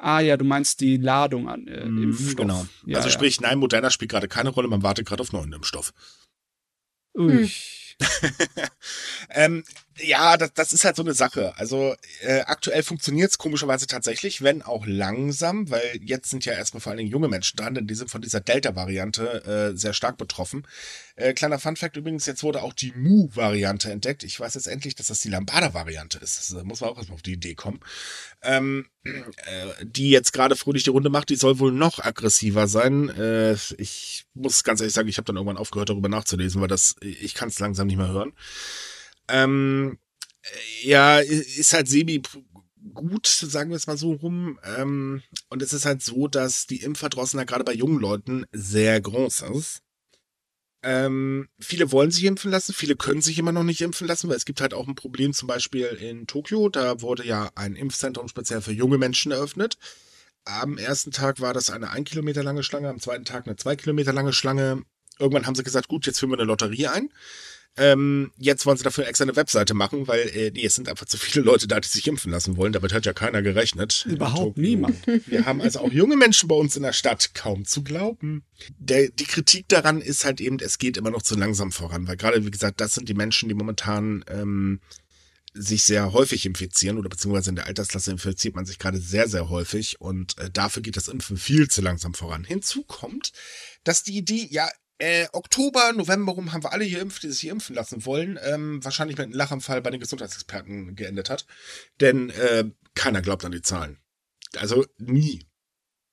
Ah ja, du meinst die Ladung an äh, Mhm, Impfstoff. Genau. Ja, also ja. sprich, nein, Moderna spielt gerade keine Rolle, man wartet gerade auf neuen Impfstoff. Ui. [laughs] [laughs] Ähm, ja, das, das ist halt so eine Sache. Also äh, aktuell funktioniert es komischerweise tatsächlich, wenn auch langsam, weil jetzt sind ja erstmal vor allen Dingen junge Menschen dran, denn die sind von dieser Delta-Variante äh, sehr stark betroffen. Äh, kleiner Fun-Fact übrigens, jetzt wurde auch die Mu-Variante entdeckt. Ich weiß jetzt endlich, dass das die Lambada-Variante ist. Da muss man auch erstmal auf die Idee kommen. Ähm, äh, die jetzt gerade fröhlich die Runde macht, die soll wohl noch aggressiver sein. Äh, ich muss ganz ehrlich sagen, ich habe dann irgendwann aufgehört, darüber nachzulesen, weil das, ich kann es langsam nicht mehr hören. Ähm, äh, ja, ist halt semi gut, sagen wir es mal so rum. Ähm, und es ist halt so, dass die Impfverdrossenheit gerade bei jungen Leuten sehr groß ist. Ähm, viele wollen sich impfen lassen, viele können sich immer noch nicht impfen lassen, weil es gibt halt auch ein Problem, zum Beispiel in Tokio, da wurde ja ein Impfzentrum speziell für junge Menschen eröffnet. Am ersten Tag war das eine ein Kilometer lange Schlange, am zweiten Tag eine zwei Kilometer lange Schlange. Irgendwann haben sie gesagt, gut, jetzt führen wir eine Lotterie ein. Ähm, jetzt wollen sie dafür extra eine Webseite machen, weil äh, nee, es sind einfach zu viele Leute da, die sich impfen lassen wollen. Damit hat ja keiner gerechnet. Überhaupt niemand. [laughs] Wir haben also auch junge Menschen bei uns in der Stadt, kaum zu glauben. Der, die Kritik daran ist halt eben, es geht immer noch zu langsam voran, weil gerade, wie gesagt, das sind die Menschen, die momentan ähm, sich sehr häufig infizieren oder beziehungsweise in der Altersklasse infiziert man sich gerade sehr, sehr häufig und äh, dafür geht das Impfen viel zu langsam voran. Hinzu kommt, dass die Idee, ja, äh, Oktober, November rum haben wir alle hier impft, die sich hier impfen lassen wollen, ähm, wahrscheinlich mit einem Lachanfall bei den Gesundheitsexperten geendet hat. Denn äh, keiner glaubt an die Zahlen. Also nie.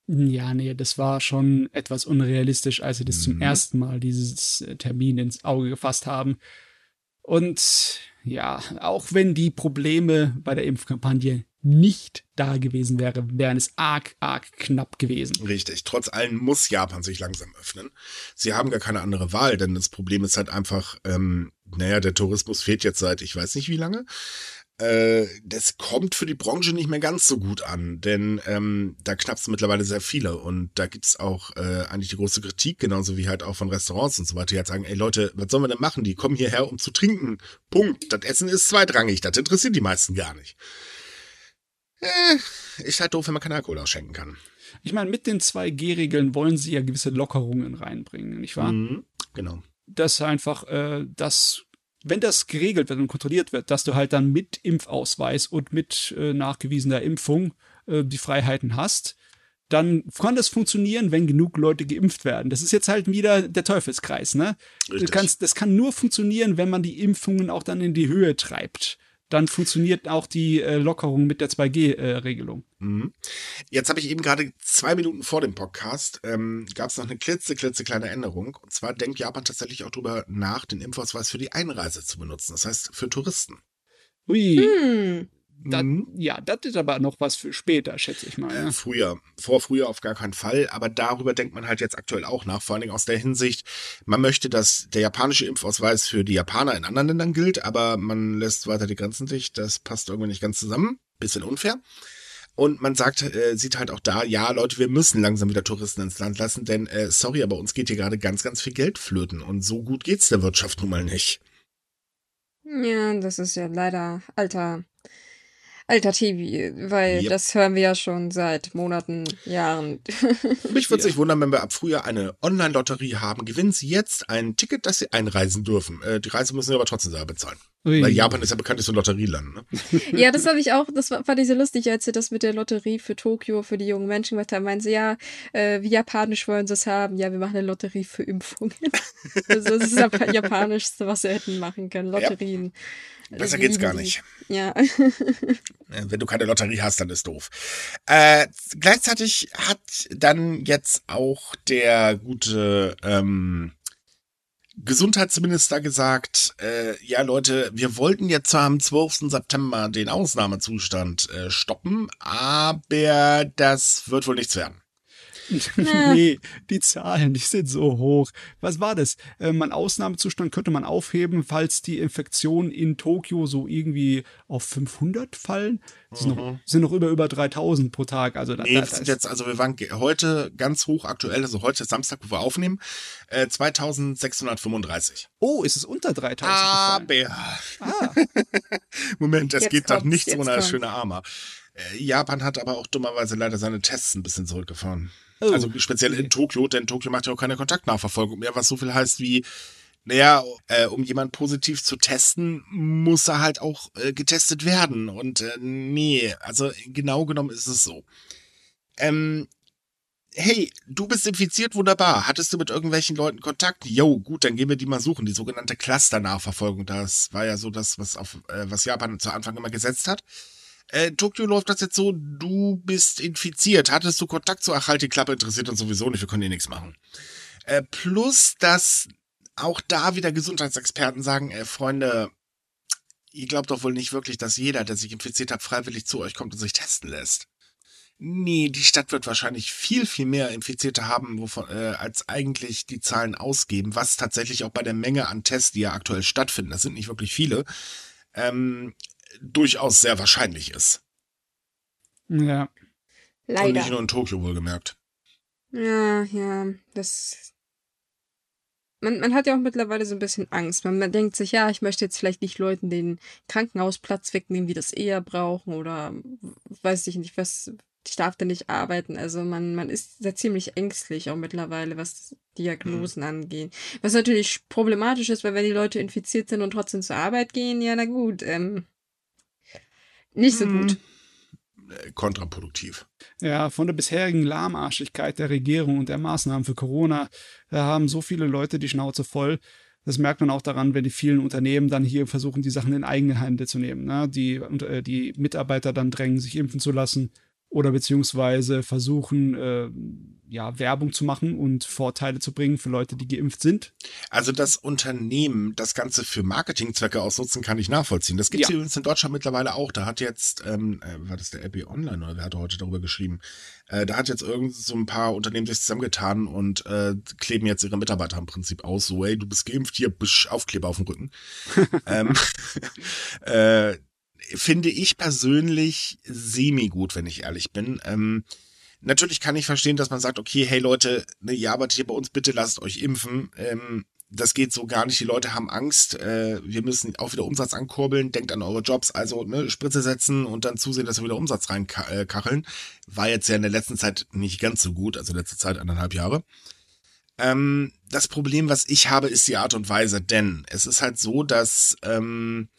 Ja, nee, das war schon etwas unrealistisch, als sie das zum Mhm. ersten Mal dieses äh, Termin ins Auge gefasst haben. Und ja, auch wenn die Probleme bei der Impfkampagne nicht da gewesen wären, wären es arg, arg knapp gewesen. Richtig. Trotz allem muss Japan sich langsam öffnen. Sie haben gar keine andere Wahl, denn das Problem ist halt einfach, ähm, naja, der Tourismus fehlt jetzt seit ich weiß nicht wie lange. Äh, das kommt für die Branche nicht mehr ganz so gut an, denn ähm, da knappst mittlerweile sehr viele und da gibt's auch äh, eigentlich die große Kritik, genauso wie halt auch von Restaurants und so weiter, die halt sagen, ey Leute, was sollen wir denn machen? Die kommen hierher, um zu trinken. Punkt. Das Essen ist zweitrangig, das interessiert die meisten gar nicht. Äh, ist halt doof, wenn man keinen Alkohol ausschenken kann. Ich meine, mit den 2G-Regeln wollen sie ja gewisse Lockerungen reinbringen, nicht wahr? Mhm, genau. dass einfach äh, das, wenn das geregelt wird und kontrolliert wird, dass du halt dann mit Impfausweis und mit äh, nachgewiesener Impfung äh, die Freiheiten hast, dann kann das funktionieren, wenn genug Leute geimpft werden. Das ist jetzt halt wieder der Teufelskreis, ne? Du kannst, das kann nur funktionieren, wenn man die Impfungen auch dann in die Höhe treibt. Dann funktioniert auch die äh, Lockerung mit der 2G-Regelung. Äh, mhm. Jetzt habe ich eben gerade zwei Minuten vor dem Podcast, ähm, gab es noch eine klitze, klitze kleine Änderung. Und zwar denkt Japan tatsächlich auch darüber nach, den Impfausweis für die Einreise zu benutzen. Das heißt, für Touristen. Ui. Hm. Das, mhm. Ja, das ist aber noch was für später, schätze ich mal. Äh, früher. Vor früher auf gar keinen Fall. Aber darüber denkt man halt jetzt aktuell auch nach. Vor allen Dingen aus der Hinsicht, man möchte, dass der japanische Impfausweis für die Japaner in anderen Ländern gilt, aber man lässt weiter die Grenzen dicht. Das passt irgendwie nicht ganz zusammen. Bisschen unfair. Und man sagt, äh, sieht halt auch da, ja, Leute, wir müssen langsam wieder Touristen ins Land lassen, denn äh, sorry, aber uns geht hier gerade ganz, ganz viel Geld flöten. Und so gut geht's der Wirtschaft nun mal nicht. Ja, das ist ja leider alter alter TV, weil yep. das hören wir ja schon seit Monaten, Jahren. [laughs] Mich würde es nicht wundern, wenn wir ab Frühjahr eine Online-Lotterie haben. Gewinnen Sie jetzt ein Ticket, das Sie einreisen dürfen. Äh, die Reise müssen Sie aber trotzdem selber bezahlen. Ui. Weil Japan ist ja bekannt als ein Lotterieland. Ne? [laughs] Ja, das habe ich auch, das fand ich so lustig, als sie das mit der Lotterie für Tokio, für die jungen Menschen gemacht haben. Meinen sie, ja, äh, wie japanisch wollen sie es haben? Ja, wir machen eine Lotterie für Impfungen. [laughs] also, das ist das Japanischste, was sie hätten machen können. Lotterien. Ja. Besser geht's gar nicht. Ja. Wenn du keine Lotterie hast, dann ist doof. Äh, gleichzeitig hat dann jetzt auch der gute ähm, Gesundheitsminister gesagt, äh, ja Leute, wir wollten jetzt zwar am 12. September den Ausnahmezustand äh, stoppen, aber das wird wohl nichts werden. [laughs] nee, die Zahlen, die sind so hoch. Was war das? Ähm, ein Ausnahmezustand könnte man aufheben, falls die Infektionen in Tokio so irgendwie auf 500 fallen. Das mhm. sind, noch, sind noch über, über 3000 pro Tag. Also, nee, das, sind jetzt, also wir waren heute ganz hoch aktuell, also heute ist Samstag, wo wir aufnehmen, äh, 2635. Oh, ist es unter 3000? Aber. Ah. [laughs] Moment, es geht doch nicht so eine schöne Armer. Äh, Japan hat aber auch dummerweise leider seine Tests ein bisschen zurückgefahren. Oh. Also speziell in Tokio, denn Tokio macht ja auch keine Kontaktnachverfolgung mehr, was so viel heißt wie, naja, äh, um jemand positiv zu testen, muss er halt auch äh, getestet werden. Und äh, nee, also genau genommen ist es so. Ähm, hey, du bist infiziert, wunderbar. Hattest du mit irgendwelchen Leuten Kontakt? Jo, gut, dann gehen wir die mal suchen. Die sogenannte Cluster-Nachverfolgung, das war ja so das, was auf, äh, was Japan zu Anfang immer gesetzt hat. Äh, Tokio läuft das jetzt so, du bist infiziert. Hattest du Kontakt zu, ach halt die Klappe, interessiert uns sowieso nicht, wir können hier nichts machen. Äh, plus, dass auch da wieder Gesundheitsexperten sagen, äh, Freunde, ihr glaubt doch wohl nicht wirklich, dass jeder, der sich infiziert hat, freiwillig zu euch kommt und sich testen lässt. Nee, die Stadt wird wahrscheinlich viel, viel mehr Infizierte haben, wovon, äh, als eigentlich die Zahlen ausgeben, was tatsächlich auch bei der Menge an Tests, die ja aktuell stattfinden, das sind nicht wirklich viele, ähm, durchaus sehr wahrscheinlich ist. Ja. Leider. Und nicht nur in Tokio wohlgemerkt. Ja, ja, das. Man, man hat ja auch mittlerweile so ein bisschen Angst. Man, man denkt sich, ja, ich möchte jetzt vielleicht nicht Leuten den Krankenhausplatz wegnehmen, die das eher brauchen oder weiß ich nicht, was, ich darf da nicht arbeiten. Also man, man ist da ziemlich ängstlich auch mittlerweile, was Diagnosen mhm. angeht. Was natürlich problematisch ist, weil wenn die Leute infiziert sind und trotzdem zur Arbeit gehen, ja, na gut, ähm, nicht so gut. Äh, kontraproduktiv. Ja, von der bisherigen Lahmarschigkeit der Regierung und der Maßnahmen für Corona da haben so viele Leute die Schnauze voll. Das merkt man auch daran, wenn die vielen Unternehmen dann hier versuchen, die Sachen in eigene Hände zu nehmen. Ne? Die, äh, die Mitarbeiter dann drängen, sich impfen zu lassen oder beziehungsweise versuchen, äh, ja, Werbung zu machen und Vorteile zu bringen für Leute, die geimpft sind. Also das Unternehmen das Ganze für Marketingzwecke ausnutzen, kann ich nachvollziehen. Das gibt es ja. übrigens in Deutschland mittlerweile auch. Da hat jetzt, ähm, äh, war das der RB Online oder wer hat heute darüber geschrieben? Äh, da hat jetzt irgend so ein paar Unternehmen sich zusammengetan und äh, kleben jetzt ihre Mitarbeiter im Prinzip aus. So, ey, du bist geimpft, hier, bisch, Aufkleber auf dem Rücken. [laughs] ähm, [laughs] äh, finde ich persönlich semi-gut, wenn ich ehrlich bin. Ähm, natürlich kann ich verstehen, dass man sagt, okay, hey Leute, ne, ihr arbeitet hier bei uns, bitte lasst euch impfen. Ähm, das geht so gar nicht. Die Leute haben Angst. Äh, wir müssen auch wieder Umsatz ankurbeln. Denkt an eure Jobs. Also ne, Spritze setzen und dann zusehen, dass wir wieder Umsatz reinkacheln. War jetzt ja in der letzten Zeit nicht ganz so gut. Also letzte Zeit anderthalb Jahre. Ähm, das Problem, was ich habe, ist die Art und Weise. Denn es ist halt so, dass ähm,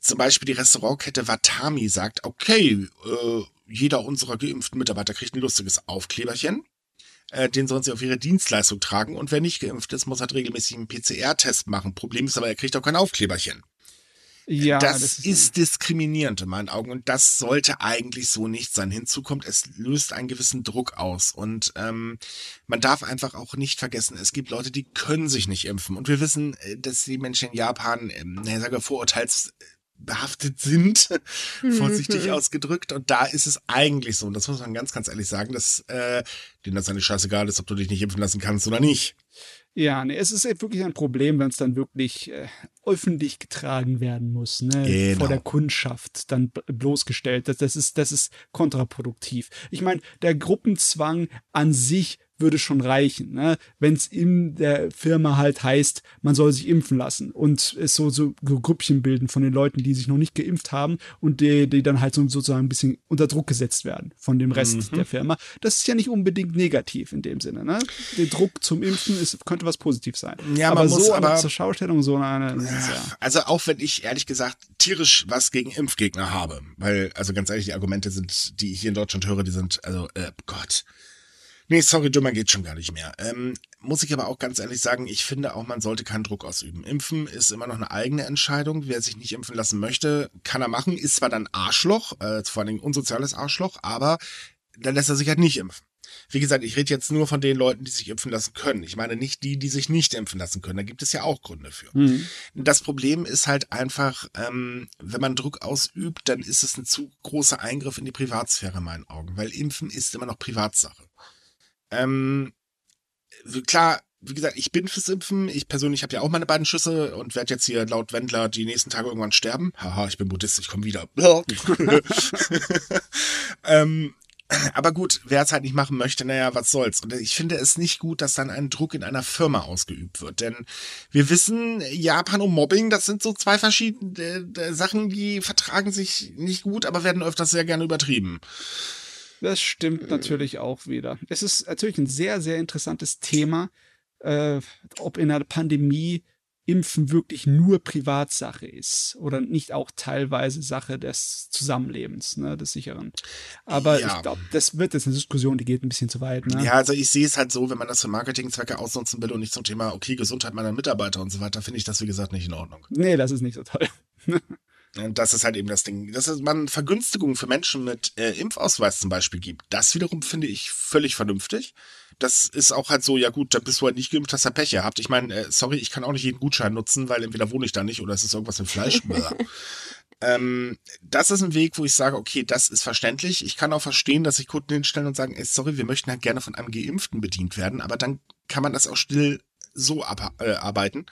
zum Beispiel die Restaurantkette Watami sagt, okay, äh, jeder unserer geimpften Mitarbeiter kriegt ein lustiges Aufkleberchen. Äh, den sollen sie auf ihre Dienstleistung tragen. Und wer nicht geimpft ist, muss halt regelmäßig einen PCR-Test machen. Problem ist aber, er kriegt auch kein Aufkleberchen. Ja, das, das ist, ist diskriminierend in meinen Augen und das sollte eigentlich so nicht sein. Hinzu kommt, es löst einen gewissen Druck aus und ähm, man darf einfach auch nicht vergessen, es gibt Leute, die können sich nicht impfen und wir wissen, äh, dass die Menschen in Japan, ähm, naja, sage Vorurteils behaftet sind, vorsichtig mhm. ausgedrückt. Und da ist es eigentlich so, und das muss man ganz, ganz ehrlich sagen, dass äh, denen das eigentlich scheißegal ist, ob du dich nicht impfen lassen kannst oder nicht. Ja, nee, es ist wirklich ein Problem, wenn es dann wirklich äh, öffentlich getragen werden muss, ne? Genau. Vor der Kundschaft dann bloßgestellt. Das, das, ist, das ist kontraproduktiv. Ich meine, der Gruppenzwang an sich würde schon reichen, ne? wenn es in der Firma halt heißt, man soll sich impfen lassen und es so, so, so Grüppchen bilden von den Leuten, die sich noch nicht geimpft haben und die, die dann halt so, sozusagen ein bisschen unter Druck gesetzt werden von dem Rest mhm. der Firma. Das ist ja nicht unbedingt negativ in dem Sinne. Ne? Der Druck zum Impfen ist, könnte was positiv sein. Ja, aber so aber, zur Schaustellung so eine. Ja. Also auch wenn ich ehrlich gesagt tierisch was gegen Impfgegner habe, weil also ganz ehrlich die Argumente sind, die ich hier in Deutschland höre, die sind also äh, Gott Nee, sorry, dummer geht schon gar nicht mehr. Ähm, muss ich aber auch ganz ehrlich sagen, ich finde auch, man sollte keinen Druck ausüben. Impfen ist immer noch eine eigene Entscheidung. Wer sich nicht impfen lassen möchte, kann er machen. Ist zwar dann Arschloch, äh, vor allem unsoziales Arschloch, aber dann lässt er sich halt nicht impfen. Wie gesagt, ich rede jetzt nur von den Leuten, die sich impfen lassen können. Ich meine nicht die, die sich nicht impfen lassen können. Da gibt es ja auch Gründe für. Mhm. Das Problem ist halt einfach, ähm, wenn man Druck ausübt, dann ist es ein zu großer Eingriff in die Privatsphäre in meinen Augen, weil Impfen ist immer noch Privatsache. Ähm, klar, wie gesagt, ich bin fürs Impfen. Ich persönlich habe ja auch meine beiden Schüsse und werde jetzt hier laut Wendler die nächsten Tage irgendwann sterben. Haha, ich bin Buddhist, ich komme wieder. [laughs] ähm, aber gut, wer es halt nicht machen möchte, naja, was soll's. Und ich finde es nicht gut, dass dann ein Druck in einer Firma ausgeübt wird. Denn wir wissen, Japan und Mobbing, das sind so zwei verschiedene äh, Sachen, die vertragen sich nicht gut, aber werden öfters sehr gerne übertrieben. Das stimmt äh. natürlich auch wieder. Es ist natürlich ein sehr, sehr interessantes Thema, äh, ob in einer Pandemie Impfen wirklich nur Privatsache ist oder nicht auch teilweise Sache des Zusammenlebens, ne, des sicheren. Aber ja. ich glaube, das wird jetzt eine Diskussion, die geht ein bisschen zu weit. Ne? Ja, also ich sehe es halt so, wenn man das für Marketingzwecke ausnutzen will und nicht zum Thema, okay, Gesundheit meiner Mitarbeiter und so weiter, finde ich das, wie gesagt, nicht in Ordnung. Nee, das ist nicht so toll. [laughs] Das ist halt eben das Ding, dass man Vergünstigungen für Menschen mit äh, Impfausweis zum Beispiel gibt. Das wiederum finde ich völlig vernünftig. Das ist auch halt so, ja gut, dann bist du halt nicht geimpft, hast du Pech gehabt. Ich meine, äh, sorry, ich kann auch nicht jeden Gutschein nutzen, weil entweder wohne ich da nicht oder es ist irgendwas mit Fleisch. [laughs] ähm, das ist ein Weg, wo ich sage, okay, das ist verständlich. Ich kann auch verstehen, dass sich Kunden hinstellen und sagen, ey, sorry, wir möchten halt gerne von einem Geimpften bedient werden, aber dann kann man das auch still so abarbeiten.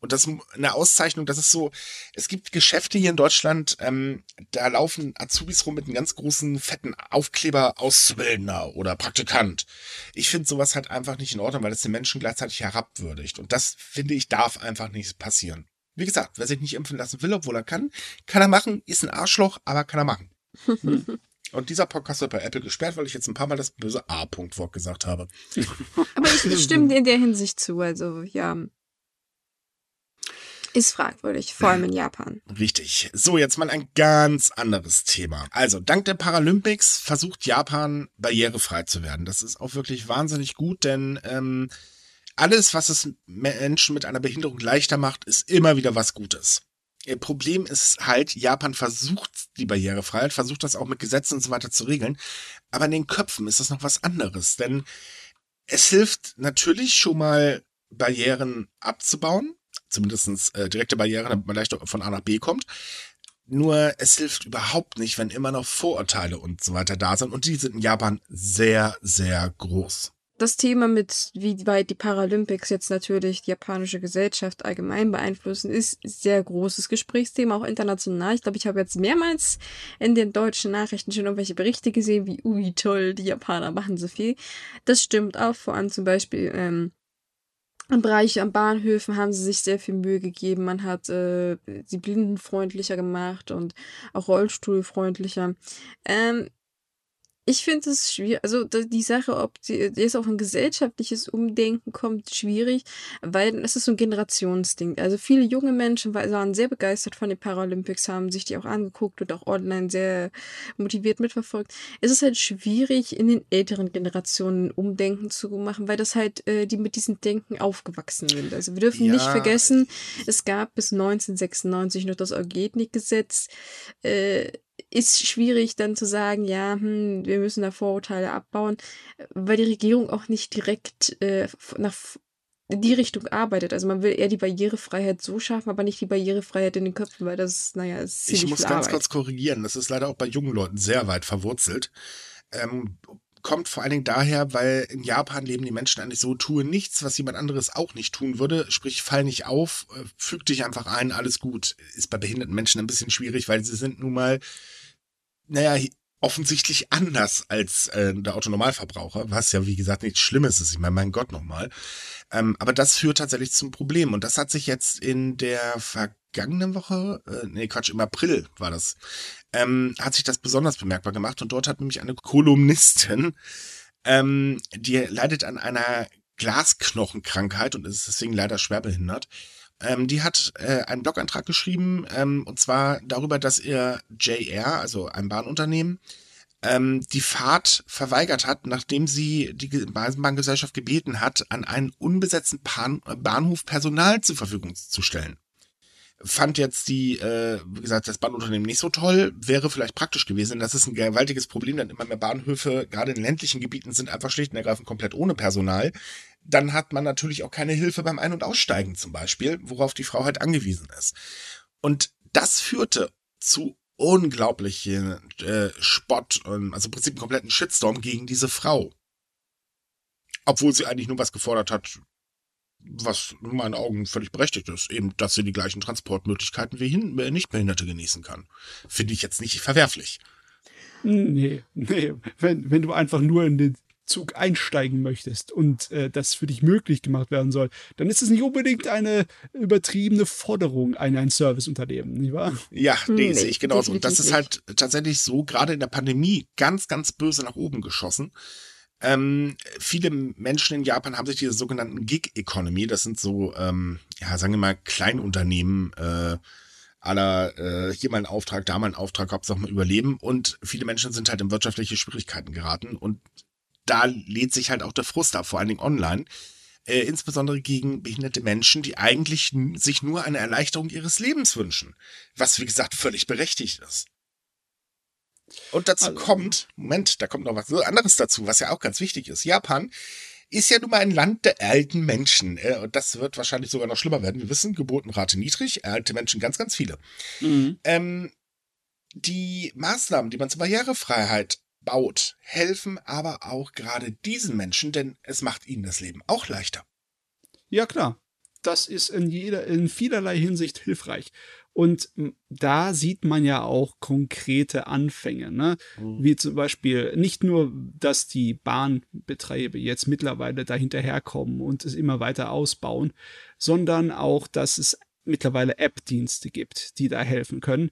Und das eine Auszeichnung, das ist so, es gibt Geschäfte hier in Deutschland, ähm, da laufen Azubis rum mit einem ganz großen, fetten Aufkleber Auszubildender oder Praktikant. Ich finde sowas halt einfach nicht in Ordnung, weil es den Menschen gleichzeitig herabwürdigt. Und das, finde ich, darf einfach nicht passieren. Wie gesagt, wer sich nicht impfen lassen will, obwohl er kann, kann er machen, ist ein Arschloch, aber kann er machen. [laughs] Und dieser Podcast wird bei Apple gesperrt, weil ich jetzt ein paar Mal das böse A-Punkt-Wort gesagt habe. [laughs] Aber ich [laughs] stimme in der Hinsicht zu. Also, ja. Ist fragwürdig, vor allem in Japan. Richtig. So, jetzt mal ein ganz anderes Thema. Also, dank der Paralympics versucht Japan barrierefrei zu werden. Das ist auch wirklich wahnsinnig gut, denn ähm, alles, was es Menschen mit einer Behinderung leichter macht, ist immer wieder was Gutes. Ihr Problem ist halt, Japan versucht die Barrierefreiheit, versucht das auch mit Gesetzen und so weiter zu regeln, aber in den Köpfen ist das noch was anderes, denn es hilft natürlich schon mal Barrieren abzubauen, zumindest äh, direkte Barrieren, damit man leichter von A nach B kommt. Nur es hilft überhaupt nicht, wenn immer noch Vorurteile und so weiter da sind. Und die sind in Japan sehr, sehr groß. Das Thema mit, wie weit die Paralympics jetzt natürlich die japanische Gesellschaft allgemein beeinflussen, ist sehr großes Gesprächsthema, auch international. Ich glaube, ich habe jetzt mehrmals in den deutschen Nachrichten schon irgendwelche Berichte gesehen, wie, ui, toll, die Japaner machen so viel. Das stimmt auch, vor allem zum Beispiel ähm, im Bereich an Bahnhöfen haben sie sich sehr viel Mühe gegeben. Man hat äh, sie blindenfreundlicher gemacht und auch rollstuhlfreundlicher. Ähm, Ich finde es schwierig, also die Sache, ob die, jetzt auch ein gesellschaftliches Umdenken kommt, schwierig, weil es ist so ein Generationsding. Also viele junge Menschen waren sehr begeistert von den Paralympics, haben sich die auch angeguckt und auch online sehr motiviert mitverfolgt. Es ist halt schwierig, in den älteren Generationen Umdenken zu machen, weil das halt äh, die mit diesem Denken aufgewachsen sind. Also wir dürfen ja. nicht vergessen, es gab bis 1996 noch das Eugenik-Gesetz. Äh, ist schwierig dann zu sagen, ja, hm, wir müssen da Vorurteile abbauen, weil die Regierung auch nicht direkt äh, nach in die Richtung arbeitet. Also man will eher die Barrierefreiheit so schaffen, aber nicht die Barrierefreiheit in den Köpfen, weil das, naja, ist Ich muss ganz Arbeit. kurz korrigieren. Das ist leider auch bei jungen Leuten sehr weit verwurzelt. Ähm, kommt vor allen Dingen daher, weil in Japan leben die Menschen eigentlich so, tue nichts, was jemand anderes auch nicht tun würde, sprich, fall nicht auf, äh, füg dich einfach ein, alles gut. Ist bei behinderten Menschen ein bisschen schwierig, weil sie sind nun mal naja, offensichtlich anders als äh, der Autonormalverbraucher, was ja wie gesagt nichts Schlimmes ist. Ich meine, mein Gott nochmal. Ähm, aber das führt tatsächlich zum Problem. Und das hat sich jetzt in der vergangenen Woche, äh, nee, Quatsch, im April war das, ähm, hat sich das besonders bemerkbar gemacht. Und dort hat nämlich eine Kolumnistin, ähm, die leidet an einer Glasknochenkrankheit und ist deswegen leider schwerbehindert. Ähm, die hat äh, einen Blogantrag geschrieben, ähm, und zwar darüber, dass ihr JR, also ein Bahnunternehmen, ähm, die Fahrt verweigert hat, nachdem sie die Bahngesellschaft gebeten hat, an einen unbesetzten Bahn Bahnhof Personal zur Verfügung zu stellen. Fand jetzt die, äh, wie gesagt, das Bahnunternehmen nicht so toll, wäre vielleicht praktisch gewesen. Das ist ein gewaltiges Problem, denn immer mehr Bahnhöfe, gerade in ländlichen Gebieten, sind einfach schlicht und ergreifend komplett ohne Personal dann hat man natürlich auch keine Hilfe beim Ein- und Aussteigen zum Beispiel, worauf die Frau halt angewiesen ist. Und das führte zu unglaublichen äh, Spott, also im Prinzip einen kompletten Shitstorm gegen diese Frau. Obwohl sie eigentlich nur was gefordert hat, was in meinen Augen völlig berechtigt ist, eben, dass sie die gleichen Transportmöglichkeiten wie hin, äh, Nichtbehinderte genießen kann. Finde ich jetzt nicht verwerflich. Nee, nee. Wenn, wenn du einfach nur in den Zug einsteigen möchtest und äh, das für dich möglich gemacht werden soll, dann ist es nicht unbedingt eine übertriebene Forderung an ein Serviceunternehmen, nicht wahr? Ja, nee, sehe ich genauso. Und das ist halt tatsächlich so, gerade in der Pandemie, ganz, ganz böse nach oben geschossen. Ähm, viele Menschen in Japan haben sich diese sogenannten Gig-Economy, das sind so, ähm, ja, sagen wir mal, Kleinunternehmen, äh, aller äh, hier mal ein Auftrag, da mal ein Auftrag, Hauptsache mal überleben. Und viele Menschen sind halt in wirtschaftliche Schwierigkeiten geraten und da lädt sich halt auch der Frust ab, vor allen Dingen online. Äh, insbesondere gegen behinderte Menschen, die eigentlich sich nur eine Erleichterung ihres Lebens wünschen. Was, wie gesagt, völlig berechtigt ist. Und dazu also, kommt, Moment, da kommt noch was anderes dazu, was ja auch ganz wichtig ist. Japan ist ja nun mal ein Land der alten Menschen. Äh, und das wird wahrscheinlich sogar noch schlimmer werden. Wir wissen, Geburtenrate niedrig, alte Menschen ganz, ganz viele. Mhm. Ähm, die Maßnahmen, die man zur Barrierefreiheit baut, helfen aber auch gerade diesen Menschen, denn es macht ihnen das Leben auch leichter. Ja, klar. Das ist in jeder, in vielerlei Hinsicht hilfreich. Und da sieht man ja auch konkrete Anfänge, ne? Mhm. Wie zum Beispiel nicht nur, dass die Bahnbetreiber jetzt mittlerweile dahinterherkommen und es immer weiter ausbauen, sondern auch, dass es mittlerweile App-Dienste gibt, die da helfen können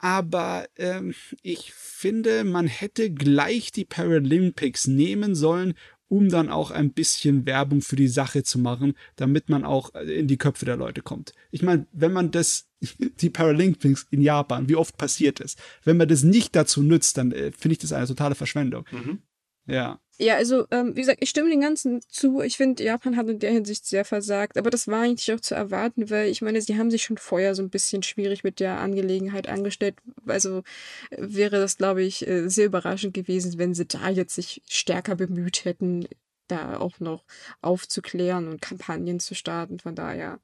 aber ähm, ich finde, man hätte gleich die Paralympics nehmen sollen, um dann auch ein bisschen Werbung für die Sache zu machen, damit man auch äh, in die Köpfe der Leute kommt. Ich meine, wenn man das, [laughs] die Paralympics in Japan, wie oft passiert ist, wenn man das nicht dazu nützt, dann äh, finde ich das eine totale Verschwendung. Mhm. Ja. Ja, also, ähm, wie gesagt, ich stimme den Ganzen zu. Ich finde, Japan hat in der Hinsicht sehr versagt. Aber das war eigentlich auch zu erwarten, weil ich meine, sie haben sich schon vorher so ein bisschen schwierig mit der Angelegenheit angestellt. Also wäre das, glaube ich, äh, sehr überraschend gewesen, wenn sie da jetzt sich stärker bemüht hätten, da auch noch aufzuklären und Kampagnen zu starten. Von daher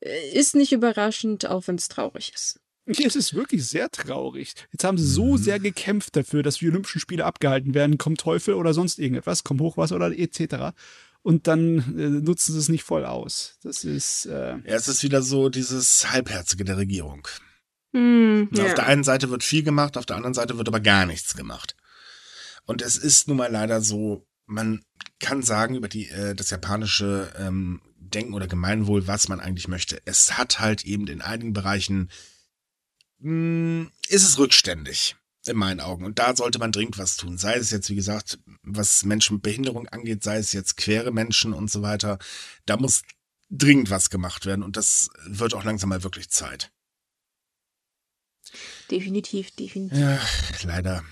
äh, ist nicht überraschend, auch wenn es traurig ist. Hier ist es wirklich sehr traurig. Jetzt haben sie so mhm. sehr gekämpft dafür, dass die Olympischen Spiele abgehalten werden, kommt Teufel oder sonst irgendetwas, kommt Hochwasser oder etc. Und dann äh, nutzen sie es nicht voll aus. Das ist. Äh ja, es ist wieder so dieses Halbherzige der Regierung. Mm, ja. Auf der einen Seite wird viel gemacht, auf der anderen Seite wird aber gar nichts gemacht. Und es ist nun mal leider so, man kann sagen über die, äh, das japanische ähm, Denken oder Gemeinwohl, was man eigentlich möchte. Es hat halt eben in einigen Bereichen mh, hm, ist es rückständig. in meinen Augen. Und da sollte man dringend was tun. Sei es jetzt, wie gesagt, was Menschen mit Behinderung angeht, sei es jetzt quere Menschen und so weiter. Da muss dringend was gemacht werden und das wird auch langsam mal wirklich Zeit. Definitiv, definitiv. Ja, leider.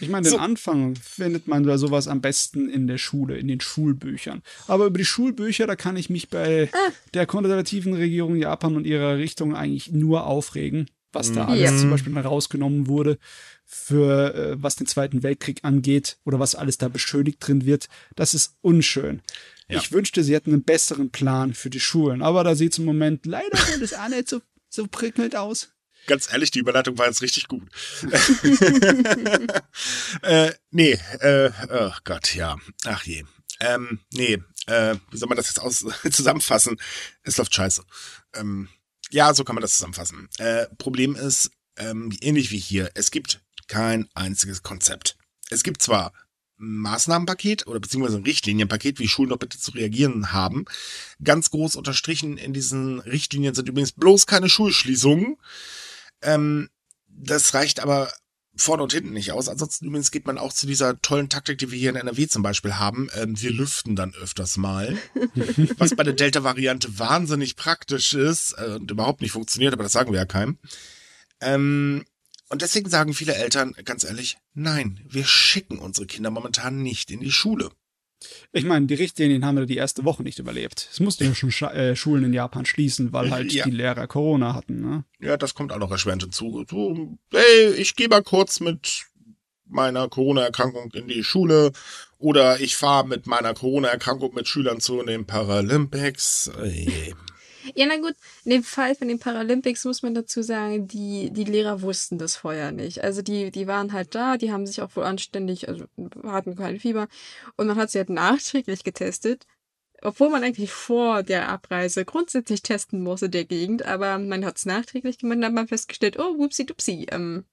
Ich meine, den so. Anfang findet man bei sowas am besten in der Schule, in den Schulbüchern. Aber über die Schulbücher, da kann ich mich bei ah. der konservativen Regierung Japan und ihrer Richtung eigentlich nur aufregen, was da alles ja. zum Beispiel mal rausgenommen wurde, für äh, was den Zweiten Weltkrieg angeht oder was alles da beschönigt drin wird. Das ist unschön. Ja. Ich wünschte, sie hätten einen besseren Plan für die Schulen, aber da sieht es im Moment leider [laughs] das auch nicht so, so prickelnd aus ganz ehrlich, die Überleitung war jetzt richtig gut. [laughs] äh, nee, äh, oh Gott, ja. Ach je. Ähm, nee, äh, wie soll man das jetzt aus [laughs] zusammenfassen? Es läuft scheiße. Ähm, ja, so kann man das zusammenfassen. Äh, Problem ist, ähm, ähnlich wie hier, es gibt kein einziges Konzept. Es gibt zwar Maßnahmenpaket oder beziehungsweise ein Richtlinienpaket, wie Schulen noch bitte zu reagieren haben. Ganz groß unterstrichen in diesen Richtlinien sind übrigens bloß keine Schulschließungen. Ähm, das reicht aber vorne und hinten nicht aus. Ansonsten übrigens geht man auch zu dieser tollen Taktik, die wir hier in NRW zum Beispiel haben. Ähm, wir lüften dann öfters mal. [laughs] was bei der Delta-Variante wahnsinnig praktisch ist äh, und überhaupt nicht funktioniert, aber das sagen wir ja keinem. Ähm, und deswegen sagen viele Eltern ganz ehrlich, nein, wir schicken unsere Kinder momentan nicht in die Schule. Ich meine, die Richtlinien haben wir die erste Woche nicht überlebt. Es mussten ja schon Sch äh, Schulen in Japan schließen, weil halt ja. die Lehrer Corona hatten. Ne? Ja, das kommt auch noch erschwerend hinzu. So, hey, ich gehe mal kurz mit meiner Corona-Erkrankung in die Schule oder ich fahre mit meiner Corona-Erkrankung mit Schülern zu den Paralympics. Hey. Ja, na gut, in dem Fall von den Paralympics muss man dazu sagen, die, die Lehrer wussten das vorher nicht. Also die, die waren halt da, die haben sich auch wohl anständig, also hatten kein Fieber und man hat sie halt nachträglich getestet. Obwohl man eigentlich vor der Abreise grundsätzlich testen musste der Gegend, aber man hat es nachträglich gemacht und hat man festgestellt, oh, whoopsie dupsi, ähm,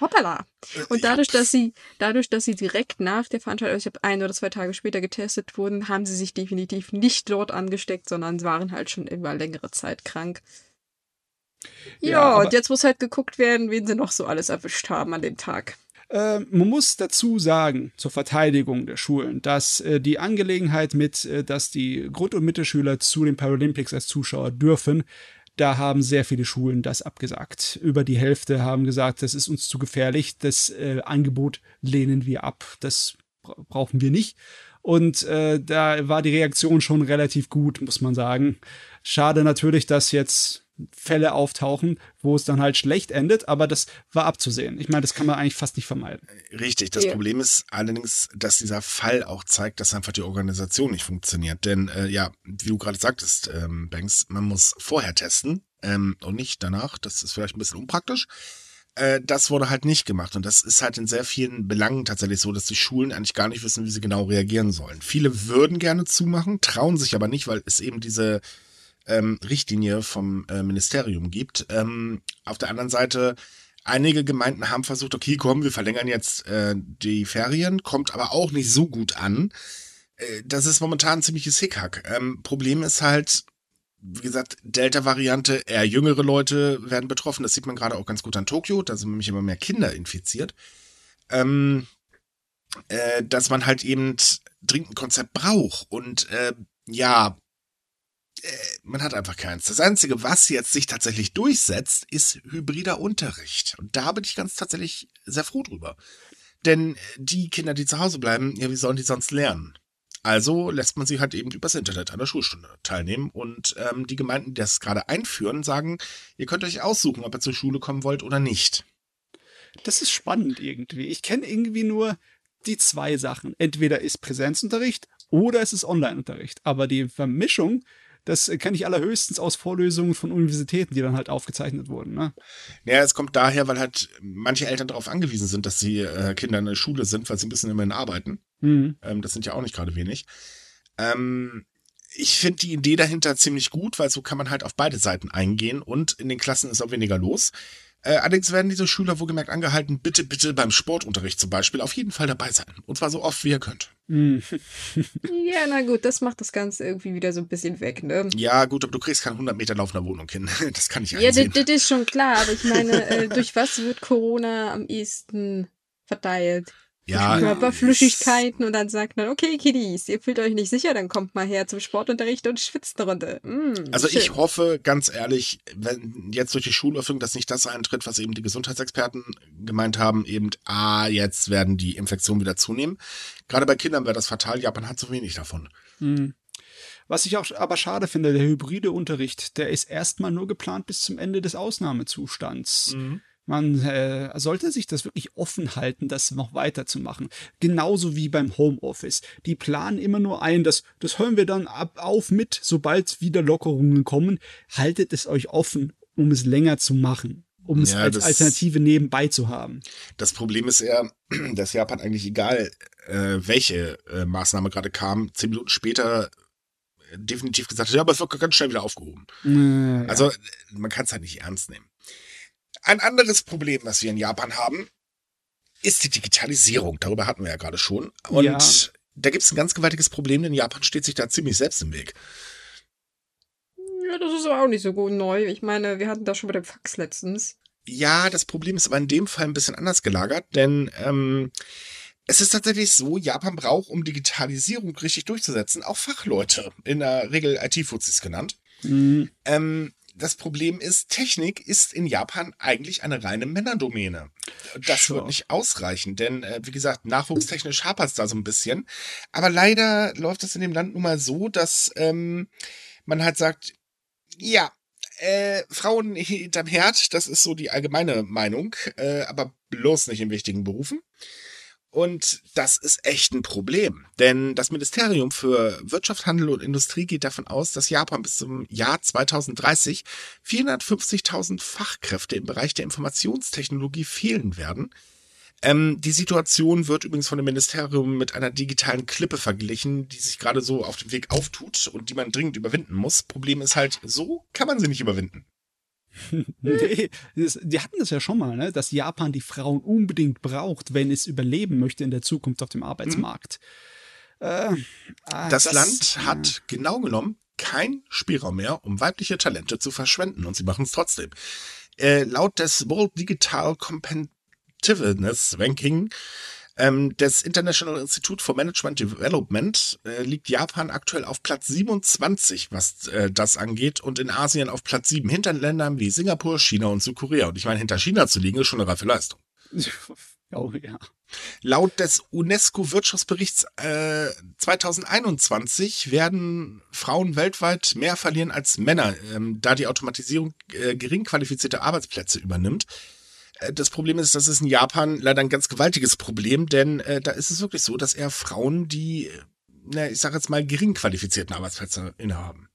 hoppala. Und dadurch, dass sie, dadurch, dass sie direkt nach der Veranstaltung, ich habe ein oder zwei Tage später getestet wurden, haben sie sich definitiv nicht dort angesteckt, sondern waren halt schon über längere Zeit krank. Ja, ja und jetzt muss halt geguckt werden, wen sie noch so alles erwischt haben an dem Tag. Äh, man muss dazu sagen, zur Verteidigung der Schulen, dass äh, die Angelegenheit mit, äh, dass die Grund- und Mittelschüler zu den Paralympics als Zuschauer dürfen, da haben sehr viele Schulen das abgesagt. Über die Hälfte haben gesagt, das ist uns zu gefährlich, das äh, Angebot lehnen wir ab, das brauchen wir nicht. Und äh, da war die Reaktion schon relativ gut, muss man sagen. Schade natürlich, dass jetzt Fälle auftauchen, wo es dann halt schlecht endet, aber das war abzusehen. Ich meine, das kann man eigentlich fast nicht vermeiden. Richtig, das ja. Problem ist allerdings, dass dieser Fall auch zeigt, dass einfach die Organisation nicht funktioniert. Denn äh, ja, wie du gerade sagtest, ähm, Banks, man muss vorher testen ähm, und nicht danach. Das ist vielleicht ein bisschen unpraktisch. Äh, das wurde halt nicht gemacht. Und das ist halt in sehr vielen Belangen tatsächlich so, dass die Schulen eigentlich gar nicht wissen, wie sie genau reagieren sollen. Viele würden gerne zumachen, trauen sich aber nicht, weil es eben diese ähm, Richtlinie vom äh, Ministerium gibt. Ähm, auf der anderen Seite, einige Gemeinden haben versucht, okay, komm, wir verlängern jetzt äh, die Ferien, kommt aber auch nicht so gut an. Äh, das ist momentan ein ziemliches Hickhack. Ähm, Problem ist halt, wie gesagt, Delta-Variante, eher jüngere Leute werden betroffen. Das sieht man gerade auch ganz gut an Tokio. Da sind nämlich immer mehr Kinder infiziert. Ähm, äh, dass man halt eben dringend ein Konzept braucht. Und äh, ja, man hat einfach keins. Das Einzige, was jetzt sich tatsächlich durchsetzt, ist hybrider Unterricht. Und da bin ich ganz tatsächlich sehr froh drüber. Denn die Kinder, die zu Hause bleiben, ja, wie sollen die sonst lernen? Also lässt man sie halt eben übers Internet an der Schulstunde teilnehmen. Und ähm, die Gemeinden, die das gerade einführen, sagen, ihr könnt euch aussuchen, ob ihr zur Schule kommen wollt oder nicht. Das ist spannend irgendwie. Ich kenne irgendwie nur die zwei Sachen. Entweder ist Präsenzunterricht oder es ist Onlineunterricht. Aber die Vermischung das kenne ich allerhöchstens aus Vorlesungen von Universitäten, die dann halt aufgezeichnet wurden. Ne? Ja, es kommt daher, weil halt manche Eltern darauf angewiesen sind, dass die äh, Kinder in der Schule sind, weil sie ein bisschen immerhin arbeiten. Mhm. Ähm, das sind ja auch nicht gerade wenig. Ähm, ich finde die Idee dahinter ziemlich gut, weil so kann man halt auf beide Seiten eingehen und in den Klassen ist auch weniger los. Äh, allerdings werden diese Schüler wohlgemerkt angehalten, bitte, bitte beim Sportunterricht zum Beispiel auf jeden Fall dabei sein. Und zwar so oft, wie ihr könnt. Mhm. [laughs] [laughs] ja, na gut, das macht das Ganze irgendwie wieder so ein bisschen weg, ne? Ja, gut, aber du kriegst keinen 100 Meter Lauf in der Wohnung hin. [laughs] Das kann ich Ja, das, das ist schon klar, aber ich meine, äh, durch was wird Corona am ehesten verteilt? Ja, Körperflüssigkeiten und dann sagt man, okay, Kiddies, ihr fühlt euch nicht sicher, dann kommt mal her zum Sportunterricht und schwitzt eine Runde. Mm, also schön. ich hoffe, ganz ehrlich, wenn jetzt durch die Schulöffnung, dass nicht das eintritt, was eben die Gesundheitsexperten gemeint haben, eben, ah, jetzt werden die Infektionen wieder zunehmen. Gerade bei Kindern wäre das fatal, Japan hat zu wenig davon. Mhm. Was ich auch aber schade finde, der hybride Unterricht, der ist erstmal nur geplant bis zum Ende des Ausnahmezustands. Mhm. Man äh, sollte sich das wirklich offen halten, das noch weiterzumachen. Genauso wie beim Homeoffice. Die planen immer nur ein, dass das hören wir dann ab, auf mit, sobald wieder Lockerungen kommen. Haltet es euch offen, um es länger zu machen um es als das, Alternative nebenbei zu haben. Das Problem ist eher, [clears throat] dass Japan eigentlich egal, äh, welche äh, Maßnahme gerade kam, zehn Minuten später äh, definitiv gesagt hat, ja, aber es wird ganz schnell wieder aufgehoben. Äh, also ja. man kann es halt nicht ernst nehmen. Ein anderes Problem, was wir in Japan haben, ist die Digitalisierung. Darüber hatten wir ja gerade schon. Und ja. da gibt es ein ganz gewaltiges Problem, denn Japan steht sich da ziemlich selbst im Weg. Ja, das ist aber auch nicht so gut neu. Ich meine, wir hatten da schon bei dem Fax letztens. Ja, das Problem ist aber in dem Fall ein bisschen anders gelagert, denn ähm, es ist tatsächlich so, Japan braucht, um Digitalisierung richtig durchzusetzen, auch Fachleute, in der Regel IT-Fuzis genannt. Mhm. Ähm, das Problem ist, Technik ist in Japan eigentlich eine reine Männerdomäne. Das sure. wird nicht ausreichen, denn äh, wie gesagt, nachwuchstechnisch hapert es da so ein bisschen. Aber leider läuft es in dem Land nun mal so, dass ähm, man halt sagt, ja, äh, Frauen hinterm Herd, das ist so die allgemeine Meinung, äh, aber bloß nicht in wichtigen Berufen. Und das ist echt ein Problem. Denn das Ministerium für Wirtschaft, Handel und Industrie geht davon aus, dass Japan bis zum Jahr 2030 450.000 Fachkräfte im Bereich der Informationstechnologie fehlen werden. Ähm, die Situation wird übrigens von dem Ministerium mit einer digitalen Klippe verglichen, die sich gerade so auf dem Weg auftut und die man dringend überwinden muss. Problem ist halt, so kann man sie nicht überwinden. [laughs] das, die hatten das ja schon mal, ne? dass Japan die Frauen unbedingt braucht, wenn es überleben möchte in der Zukunft auf dem Arbeitsmarkt. Mhm. Äh, ah, das, das, Land ja. hat genau genommen keinen Spielraum mehr, um weibliche Talente zu verschwenden und sie machen es trotzdem. Äh, laut des World Digital Competitiveness Ranking ähm, das International Institute for Management Development äh, liegt Japan aktuell auf Platz 27, was äh, das angeht, und in Asien auf Platz 7, hinter Ländern wie Singapur, China und Südkorea. Und ich meine, hinter China zu liegen, ist schon eine reife Leistung. [laughs] Oh ja. Laut des UNESCO-Wirtschaftsberichts äh, 2021 werden Frauen weltweit mehr verlieren als Männer, ähm, da die Automatisierung äh, gering qualifizierte Arbeitsplätze übernimmt. Äh, das Problem ist, das ist in Japan leider ein ganz gewaltiges Problem, denn äh, da ist es wirklich so, dass eher Frauen die, na, ich sage jetzt mal, gering qualifizierten Arbeitsplätze innehaben.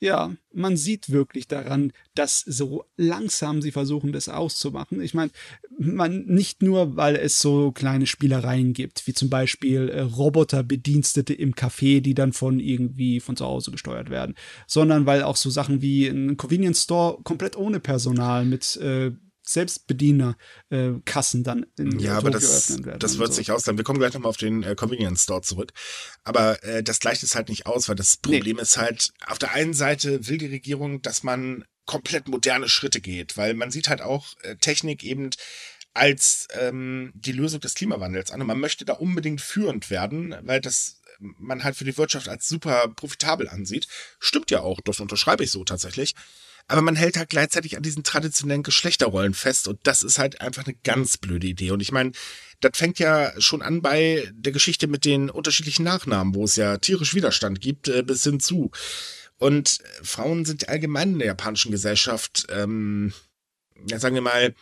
Ja, man sieht wirklich daran, dass so langsam sie versuchen, das auszumachen. Ich meine, man nicht nur, weil es so kleine Spielereien gibt, wie zum Beispiel äh, Roboterbedienstete im Café, die dann von irgendwie von zu Hause gesteuert werden, sondern weil auch so Sachen wie ein Convenience Store komplett ohne Personal mit äh, Selbstbediener-Kassen äh, dann in ja, aber das, werden. Das wird so. sich ausleihen. Wir kommen gleich nochmal auf den äh, Convenience Store zurück. Aber äh, das gleicht es halt nicht aus, weil das Problem nee. ist halt, auf der einen Seite will die Regierung, dass man komplett moderne Schritte geht, weil man sieht halt auch äh, Technik eben als ähm, die Lösung des Klimawandels an. Und man möchte da unbedingt führend werden, weil das man halt für die Wirtschaft als super profitabel ansieht. Stimmt ja auch, das unterschreibe ich so tatsächlich aber man hält halt gleichzeitig an diesen traditionellen Geschlechterrollen fest und das ist halt einfach eine ganz blöde Idee. Und ich meine, das fängt ja schon an bei der Geschichte mit den unterschiedlichen Nachnamen, wo es ja tierisch Widerstand gibt, äh, bis hin zu. Und Frauen sind allgemein in der japanischen Gesellschaft, ähm, ja, sagen wir mal,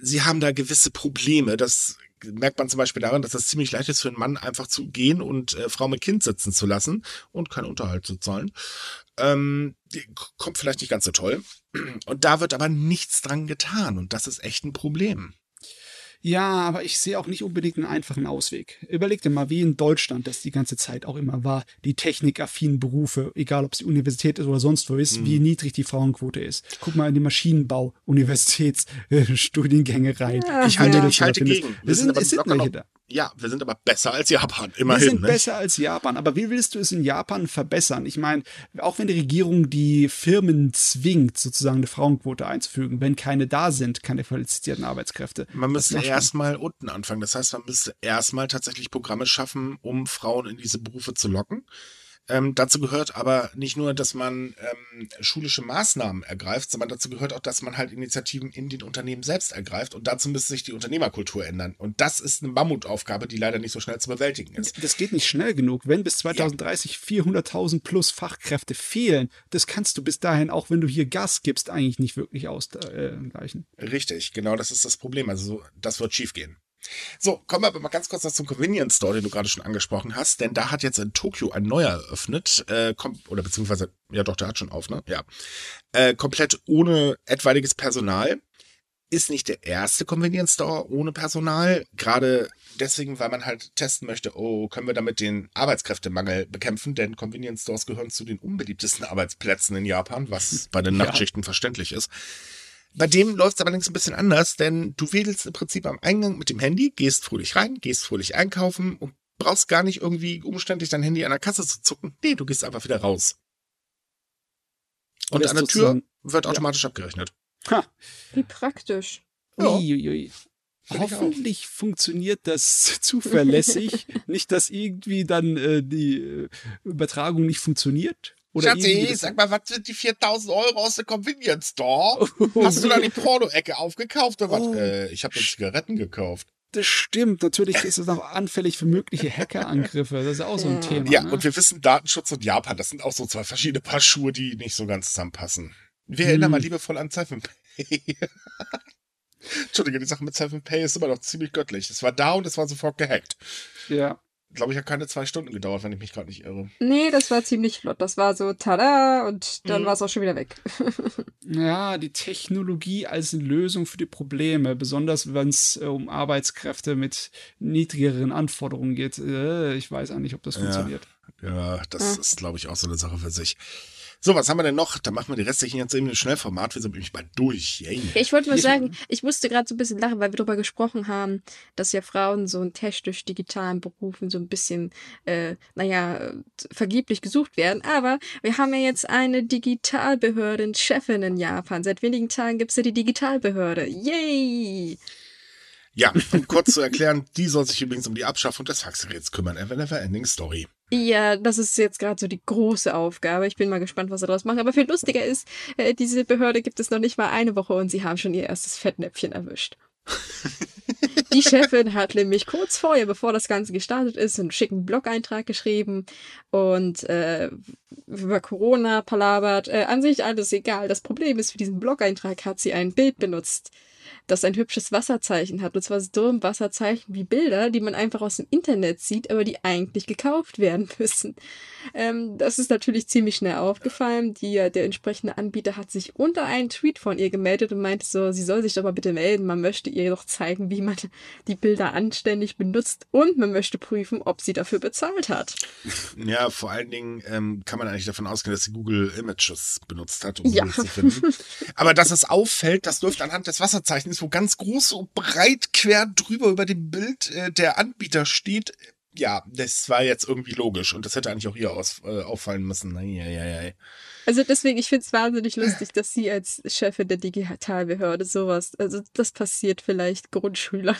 sie haben da gewisse Probleme. Das merkt man zum Beispiel daran, dass es ziemlich leicht ist für einen Mann einfach zu gehen und äh, Frau mit Kind sitzen zu lassen und keinen Unterhalt zu zahlen. Ähm, kommt vielleicht nicht ganz so toll. Und da wird aber nichts dran getan und das ist echt ein Problem. Ja, aber ich sehe auch nicht unbedingt einen einfachen Ausweg. Überleg dir mal, wie in Deutschland das die ganze Zeit auch immer war, die technikaffinen Berufe, egal ob es die Universität ist oder sonst wo ist, mhm. wie niedrig die Frauenquote ist. Guck mal in die Maschinenbau-Universitätsstudiengänge rein. Ja, ich halte, ich halte gegen. Wir sind, sind, sind welche da. Ja, wir sind aber besser als Japan, immerhin. Wir sind ne? besser als Japan, aber wie willst du es in Japan verbessern? Ich meine, auch wenn die Regierung die Firmen zwingt, sozusagen eine Frauenquote einzufügen, wenn keine da sind, keine qualifizierten Arbeitskräfte. Man müsste erstmal unten anfangen. Das heißt, man müsste erstmal tatsächlich Programme schaffen, um Frauen in diese Berufe zu locken. Ähm, dazu gehört aber nicht nur, dass man ähm, schulische Maßnahmen ergreift, sondern dazu gehört auch, dass man halt Initiativen in den Unternehmen selbst ergreift. Und dazu müsste sich die Unternehmerkultur ändern. Und das ist eine Mammutaufgabe, die leider nicht so schnell zu bewältigen ist. Das geht nicht schnell genug. Wenn bis 2030 ja. 400.000 plus Fachkräfte fehlen, das kannst du bis dahin, auch wenn du hier Gas gibst, eigentlich nicht wirklich ausgleichen. Richtig, genau das ist das Problem. Also das wird schiefgehen. So, kommen wir aber mal ganz kurz noch zum Convenience Store, den du gerade schon angesprochen hast, denn da hat jetzt in Tokio ein neuer eröffnet, äh, oder beziehungsweise, ja doch, der hat schon auf, ne? Ja. Äh, komplett ohne etwaiges Personal. Ist nicht der erste Convenience Store ohne Personal, gerade deswegen, weil man halt testen möchte, oh, können wir damit den Arbeitskräftemangel bekämpfen, denn Convenience Stores gehören zu den unbeliebtesten Arbeitsplätzen in Japan, was bei den Nachtschichten ja. verständlich ist. Bei dem läuft es allerdings ein bisschen anders, denn du wedelst im Prinzip am Eingang mit dem Handy, gehst fröhlich rein, gehst fröhlich einkaufen und brauchst gar nicht irgendwie umständlich dein Handy an der Kasse zu zucken. Nee, du gehst einfach wieder raus. Und, und an der Tür wird automatisch ja. abgerechnet. Ha. Wie praktisch. Ja. Uiuiui. Hoffentlich funktioniert das [laughs] zuverlässig. [laughs] nicht, dass irgendwie dann äh, die äh, Übertragung nicht funktioniert. Oder Schatzi, sag mal, was sind die 4000 Euro aus der Convenience Store? [laughs] Hast du da die Porno-Ecke aufgekauft oder oh. was? Äh, ich habe Zigaretten gekauft. Das stimmt. Natürlich ist es auch anfällig für mögliche Hackerangriffe. Das ist auch so ein Thema. Ja, ne? und wir wissen, Datenschutz und Japan, das sind auch so zwei verschiedene Paar Schuhe, die nicht so ganz zusammenpassen. Wir hm. erinnern mal liebevoll an Pay. [laughs] Entschuldige, die Sache mit Pay ist immer noch ziemlich göttlich. Es war da und es war sofort gehackt. Ja glaube ich, hat keine zwei Stunden gedauert, wenn ich mich gerade nicht irre. Nee, das war ziemlich flott. Das war so tada und dann mhm. war es auch schon wieder weg. [laughs] ja, die Technologie als Lösung für die Probleme, besonders wenn es äh, um Arbeitskräfte mit niedrigeren Anforderungen geht. Äh, ich weiß eigentlich, ob das ja. funktioniert. Ja, das ja. ist, glaube ich, auch so eine Sache für sich. So, was haben wir denn noch? Da machen wir die restlichen jetzt eben ein Schnellformat. Wir sind nämlich mal durch. Yay. Ich wollte mal [laughs] sagen, ich musste gerade so ein bisschen lachen, weil wir darüber gesprochen haben, dass ja Frauen so in technisch digitalen Berufen so ein bisschen, äh, naja, vergeblich gesucht werden. Aber wir haben ja jetzt eine Digitalbehörden-Chefin in Japan. Seit wenigen Tagen gibt es ja die Digitalbehörde. Yay! Ja, um kurz zu erklären, die soll sich übrigens um die Abschaffung des Faxgeräts kümmern. Ever Never Ending Story. Ja, das ist jetzt gerade so die große Aufgabe. Ich bin mal gespannt, was sie daraus machen. Aber viel lustiger ist, äh, diese Behörde gibt es noch nicht mal eine Woche und sie haben schon ihr erstes Fettnäpfchen erwischt. [laughs] Die Chefin hat nämlich kurz vorher, bevor das Ganze gestartet ist, einen schicken Blog-Eintrag geschrieben und äh, über Corona palabert. Äh, an sich alles egal. Das Problem ist, für diesen Blog-Eintrag hat sie ein Bild benutzt, das ein hübsches Wasserzeichen hat. Und zwar so ein Wasserzeichen wie Bilder, die man einfach aus dem Internet sieht, aber die eigentlich gekauft werden [laughs] müssen. Ähm, das ist natürlich ziemlich schnell aufgefallen. Die, der entsprechende Anbieter hat sich unter einen Tweet von ihr gemeldet und meinte so, sie soll sich doch mal bitte melden. Man möchte ihr doch zeigen, wie man [laughs] die Bilder anständig benutzt und man möchte prüfen, ob sie dafür bezahlt hat. [laughs] Ja, vor allen Dingen ähm, kann man eigentlich davon ausgehen, dass sie Google Images benutzt hat, um ja. sie zu finden. Aber dass es auffällt, das läuft anhand des Wasserzeichens ist, wo ganz groß und breit quer drüber über dem Bild äh, der Anbieter steht. Ja, das war jetzt irgendwie logisch und das hätte eigentlich auch hier aus, äh, auffallen müssen. Eieiei. Also deswegen, ich finde es wahnsinnig lustig, dass sie als Chefin der Digitalbehörde sowas, also das passiert vielleicht Grundschülern.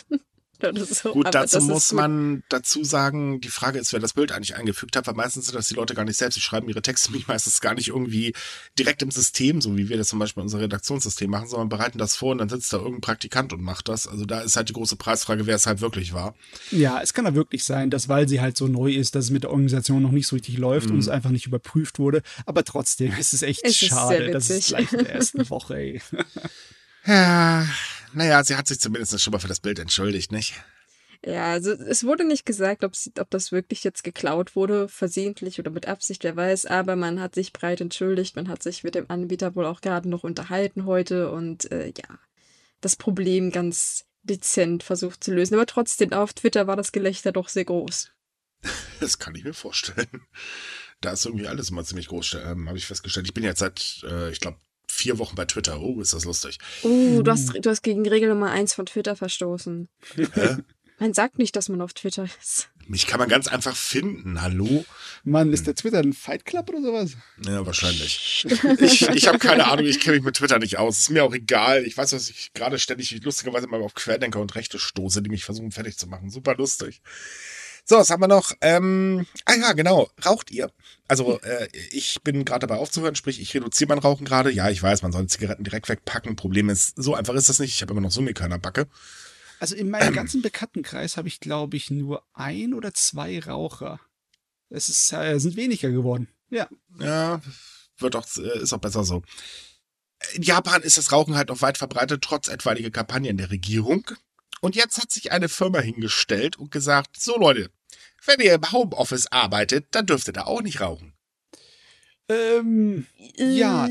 So. Gut, dazu muss gut. man dazu sagen, die Frage ist, wer das Bild eigentlich eingefügt hat, weil meistens sind das die Leute gar nicht selbst. Die schreiben ihre Texte [laughs] mich meistens gar nicht irgendwie direkt im System, so wie wir das zum Beispiel in unserem Redaktionssystem machen, sondern bereiten das vor und dann sitzt da irgendein Praktikant und macht das. Also da ist halt die große Preisfrage, wer es halt wirklich war. Ja, es kann ja wirklich sein, dass weil sie halt so neu ist, dass es mit der Organisation noch nicht so richtig läuft mhm. und es einfach nicht überprüft wurde. Aber trotzdem ist es echt es schade, dass es gleich in der ersten [laughs] Woche, ey. ja, naja, sie hat sich zumindest schon mal für das Bild entschuldigt, nicht? Ja, also es wurde nicht gesagt, ob, sie, ob das wirklich jetzt geklaut wurde, versehentlich oder mit Absicht, wer weiß, aber man hat sich breit entschuldigt, man hat sich mit dem Anbieter wohl auch gerade noch unterhalten heute und äh, ja, das Problem ganz dezent versucht zu lösen. Aber trotzdem, auf Twitter war das Gelächter doch sehr groß. [laughs] Das kann ich mir vorstellen. Da ist irgendwie alles immer ziemlich groß, ähm, habe ich festgestellt. Ich bin jetzt seit, äh, ich glaube, vier Wochen bei Twitter. Oh, ist das lustig. Uh, du hast, du hast gegen Regel Nummer eins von Twitter verstoßen. Hä? Man sagt nicht, dass man auf Twitter ist. Mich kann man ganz einfach finden. Hallo? Mann, ist der Twitter ein Fight Club oder sowas? Ja, wahrscheinlich. Ich, ich habe keine Ahnung, ich kenne mich mit Twitter nicht aus. Ist mir auch egal. Ich weiß, dass ich gerade ständig lustigerweise mal auf Querdenker und Rechte stoße, die mich versuchen fertig zu machen. Super lustig. So, was haben wir noch? Ähm, ah ja, genau. Raucht ihr? Also, äh, ich bin gerade dabei aufzuhören, sprich, ich reduziere mein Rauchen gerade. Ja, ich weiß, man soll Zigaretten direkt wegpacken. Problem ist, so einfach ist das nicht. Ich habe immer noch Summikörner Backe. Also in meinem ganzen Bekanntenkreis habe ich, glaube ich, nur ein oder zwei Raucher. Es ist, äh, sind weniger geworden. Ja. Ja, wird auch, äh, ist auch besser so. In Japan ist das Rauchen halt noch weit verbreitet, trotz etwaiger Kampagnen der Regierung. Und jetzt hat sich eine Firma hingestellt und gesagt, so Leute, wenn ihr im Homeoffice arbeitet, dann dürft ihr da auch nicht rauchen. Ähm, Äh. ja,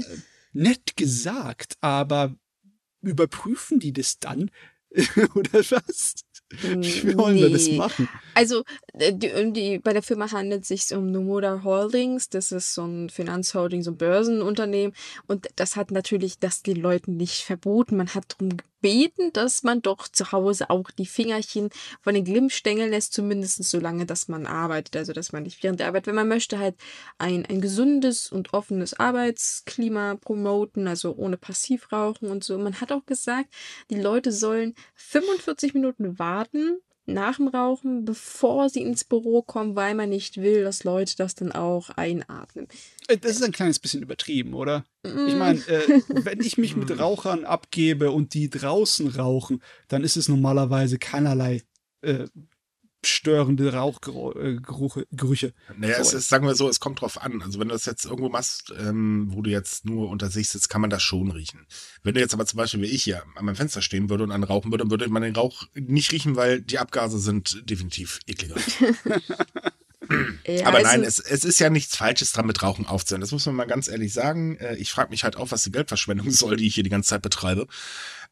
nett gesagt, aber überprüfen die das dann? [laughs] oder was? Wie wollen wir das Nee. machen? Also, äh, die, um die, bei der Firma handelt es sich um Nomura Holdings. Das ist so ein Finanzholding, so ein Börsenunternehmen. Und das hat natürlich das den Leuten nicht verboten. Man hat darum gebeten, dass man doch zu Hause auch die Fingerchen von den Glimmstängeln lässt, zumindest so lange, dass man arbeitet. Also, dass man nicht während der Arbeit, wenn man möchte, halt ein, ein gesundes und offenes Arbeitsklima promoten, also ohne Passivrauchen und so. Man hat auch gesagt, die Leute sollen 45 Minuten warten nach dem Rauchen, bevor sie ins Büro kommen, weil man nicht will, dass Leute das dann auch einatmen. Äh, Das ist ein kleines bisschen übertrieben, oder? Mm. Ich meine, äh, [laughs] wenn ich mich mit Rauchern abgebe und die draußen rauchen, dann ist es normalerweise keinerlei äh, störende Rauchgerüche. Naja, es ist, sagen wir so, es kommt drauf an. Also wenn du das jetzt irgendwo machst, ähm, wo du jetzt nur unter sich sitzt, kann man das schon riechen. Wenn du jetzt aber zum Beispiel wie ich hier an meinem Fenster stehen würde und einen rauchen würde, dann würde man den Rauch nicht riechen, weil die Abgase sind definitiv ekliger. [laughs] Ja, Aber also- nein, es, es ist ja nichts Falsches dran, mit Rauchen aufzuhören. Das muss man mal ganz ehrlich sagen. Äh, Ich frage mich halt auch, was die Geldverschwendung [laughs] soll, die ich hier die ganze Zeit betreibe.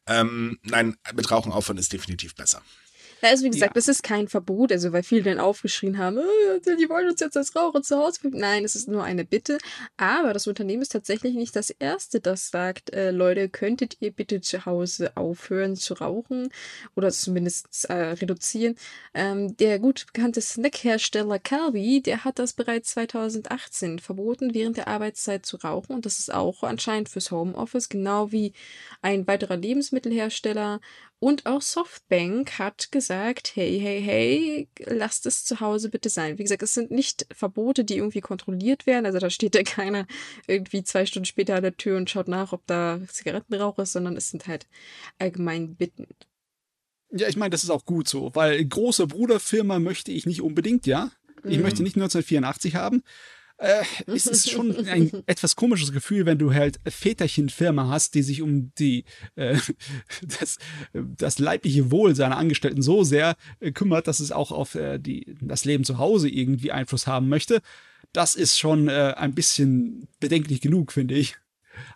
Ähm, nein, mit Rauchen aufhören ist definitiv besser. Ja, also wie gesagt, Ja. das ist kein Verbot, also weil viele dann aufgeschrien haben, äh, die wollen uns jetzt als Raucher zu Hause. Nein, es ist nur eine Bitte. Aber das Unternehmen ist tatsächlich nicht das erste, das sagt, äh, Leute, könntet ihr bitte zu Hause aufhören zu rauchen oder zumindest äh, reduzieren. Ähm, der gut bekannte Snackhersteller Calvi, der hat das bereits 2018 verboten, während der Arbeitszeit zu rauchen. Und das ist auch anscheinend fürs Homeoffice, genau wie ein weiterer Lebensmittelhersteller und auch Softbank hat gesagt, hey, hey, hey, lasst es zu Hause bitte sein. Wie gesagt, es sind nicht Verbote, die irgendwie kontrolliert werden. Also da steht ja keiner irgendwie zwei Stunden später an der Tür und schaut nach, ob da Zigarettenrauch ist, sondern es sind halt allgemein Bitten. Ja, ich meine, das ist auch gut so, weil große Bruderfirma möchte ich nicht unbedingt, ja. Ich Mhm. möchte nicht 1984 haben. Äh, es ist schon [laughs] ein etwas komisches Gefühl, wenn du halt Väterchenfirma hast, die sich um die äh, [laughs] das, das leibliche Wohl seiner Angestellten so sehr äh, kümmert, dass es auch auf äh, die, das Leben zu Hause irgendwie Einfluss haben möchte. Das ist schon äh, ein bisschen bedenklich genug, finde ich.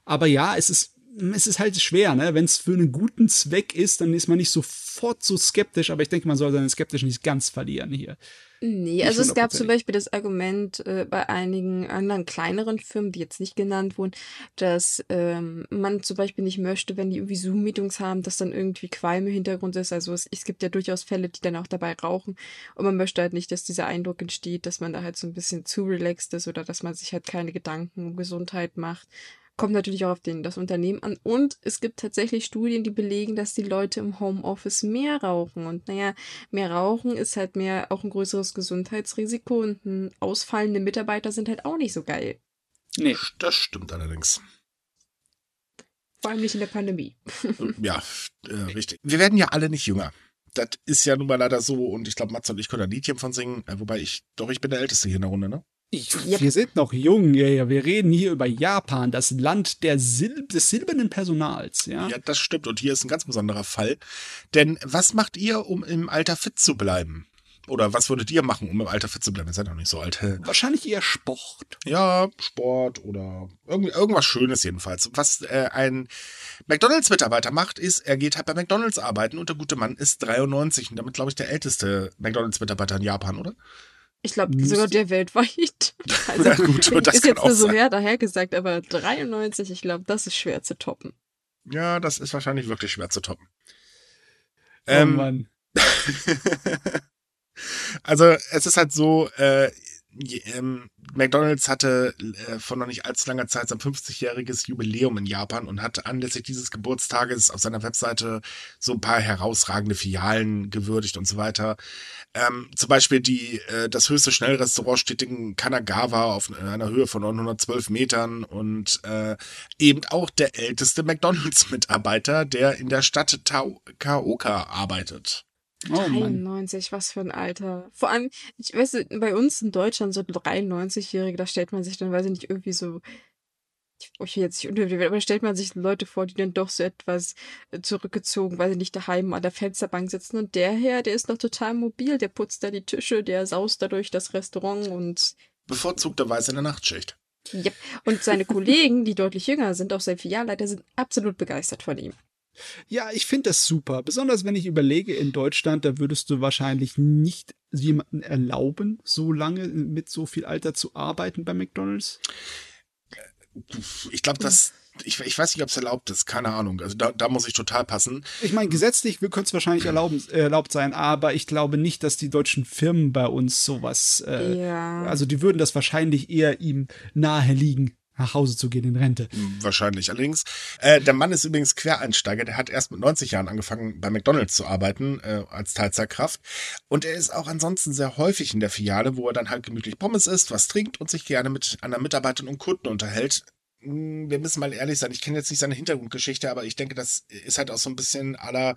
Aber ja, es ist es ist halt schwer, ne? Wenn es für einen guten Zweck ist, dann ist man nicht sofort so skeptisch, aber ich denke, man soll seine Skeptisch nicht ganz verlieren hier. Nee, also es gab zum. Beispiel das Argument äh, bei einigen anderen kleineren Firmen, die jetzt nicht genannt wurden, dass ähm, man zum Beispiel nicht möchte, wenn die irgendwie Zoom-Meetings haben, dass dann irgendwie Qualm im Hintergrund ist. Also es, es gibt ja durchaus Fälle, die dann auch dabei rauchen. Und man möchte halt nicht, dass dieser Eindruck entsteht, dass man da halt so ein bisschen zu relaxed ist oder dass man sich halt keine Gedanken um Gesundheit macht. Kommt natürlich auch auf den, das Unternehmen an. Und es gibt tatsächlich Studien, die belegen, dass die Leute im Homeoffice mehr rauchen. Und naja, mehr Rauchen ist halt mehr auch ein größeres Gesundheitsrisiko und ein ausfallende Mitarbeiter sind halt auch nicht so geil. Nee. Das stimmt allerdings. Vor allem nicht in der Pandemie. [laughs] Ja, äh, richtig. Wir werden ja alle nicht jünger. Das ist ja nun mal leider so und ich glaube, Matze und ich können ein Liedchen von singen, äh, wobei ich, doch, ich bin der Älteste hier in der Runde, ne? Ich, Yep. Wir sind noch jung, ja, ja. Wir reden hier über Japan, das Land der Sil des silbernen Personals, ja. Ja, das stimmt und hier ist ein ganz besonderer Fall. Denn was macht ihr, um im Alter fit zu bleiben? Oder was würdet ihr machen, um im Alter fit zu bleiben? Ihr seid noch nicht so alt. [laughs] Wahrscheinlich eher Sport. Ja, Sport oder irgend, irgendwas Schönes jedenfalls. Was äh, ein McDonalds-Mitarbeiter macht, ist, er geht halt bei McDonalds arbeiten und der gute Mann ist 93 und damit, glaube ich, der älteste McDonalds-Mitarbeiter in Japan, oder? Ich glaube sogar der weltweit. [laughs] Also, Ja, gut, das ist kann jetzt auch nur so her, daher gesagt, aber 93, ich glaube, das ist schwer zu toppen. Ja, das ist wahrscheinlich wirklich schwer zu toppen. Oh Ähm, Mann. [laughs] Also es ist halt so, äh, ähm, McDonald's hatte äh, vor noch nicht allzu langer Zeit sein 50-jähriges Jubiläum in Japan und hat anlässlich dieses Geburtstages auf seiner Webseite so ein paar herausragende Filialen gewürdigt und so weiter. Ähm, zum Beispiel die, äh, das höchste Schnellrestaurant steht in Kanagawa auf einer Höhe von 912 Metern und äh, eben auch der älteste McDonald's-Mitarbeiter, der in der Stadt Taoka arbeitet. Oh Mann. 93, was für ein Alter. Vor allem, ich weiß, bei uns in Deutschland so 93-Jährige, da stellt man sich dann, weiß ich nicht, irgendwie so, ich will jetzt nicht unterbewerten, aber da stellt man sich Leute vor, die dann doch so etwas äh, zurückgezogen, weil sie nicht daheim an der Fensterbank sitzen. Und der Herr, der ist noch total mobil, der putzt da die Tische, der saust da durch das Restaurant und Bevorzugterweise in der Nachtschicht. Yep. Und seine Kollegen, die deutlich jünger sind, auch sein Filialleiter, sind absolut begeistert von ihm. Ja, ich finde das super. Besonders wenn ich überlege, in Deutschland, da würdest du wahrscheinlich nicht jemanden erlauben, so lange mit so viel Alter zu arbeiten bei McDonalds. Ich glaube, das, ich, ich weiß nicht, ob es erlaubt ist, keine Ahnung. Also da, da muss ich total passen. Ich meine, gesetzlich könnte es wahrscheinlich erlauben, äh, erlaubt sein, aber ich glaube nicht, dass die deutschen Firmen bei uns sowas, äh, Ja. also die würden das wahrscheinlich eher ihm nahe liegen, nach Hause zu gehen in Rente. Wahrscheinlich allerdings. Äh, der Mann ist übrigens Quereinsteiger. Der hat erst mit 90 Jahren angefangen, bei McDonalds zu arbeiten, äh, als Teilzeitkraft. Und er ist auch ansonsten sehr häufig in der Filiale, wo er dann halt gemütlich Pommes isst, was trinkt und sich gerne mit anderen Mitarbeitern und Kunden unterhält. Hm, Wir müssen mal ehrlich sein. Ich kenne jetzt nicht seine Hintergrundgeschichte, aber ich denke, das ist halt auch so ein bisschen aller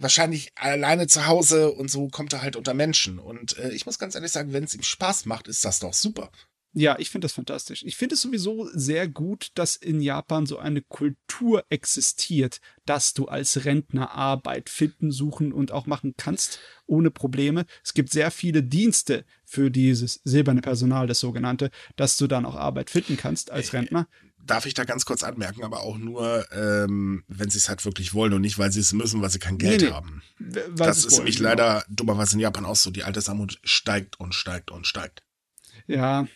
wahrscheinlich alleine zu Hause und so kommt er halt unter Menschen. Und äh, ich muss ganz ehrlich sagen, wenn es ihm Spaß macht, ist das doch super. Ja, ich finde das fantastisch. Ich finde es sowieso sehr gut, dass in Japan so eine Kultur existiert, dass du als Rentner Arbeit finden, suchen und auch machen kannst, ohne Probleme. Es gibt sehr viele Dienste für dieses silberne Personal, das sogenannte, dass du dann auch Arbeit finden kannst als Rentner. darf ich da ganz kurz anmerken, aber auch nur, ähm, wenn sie es halt wirklich wollen und nicht, weil sie es müssen, weil sie kein Geld Nee, nee. haben. W- weil das ist nämlich genau. leider dummerweise in Japan auch so. Die Altersarmut steigt und steigt und steigt. Ja,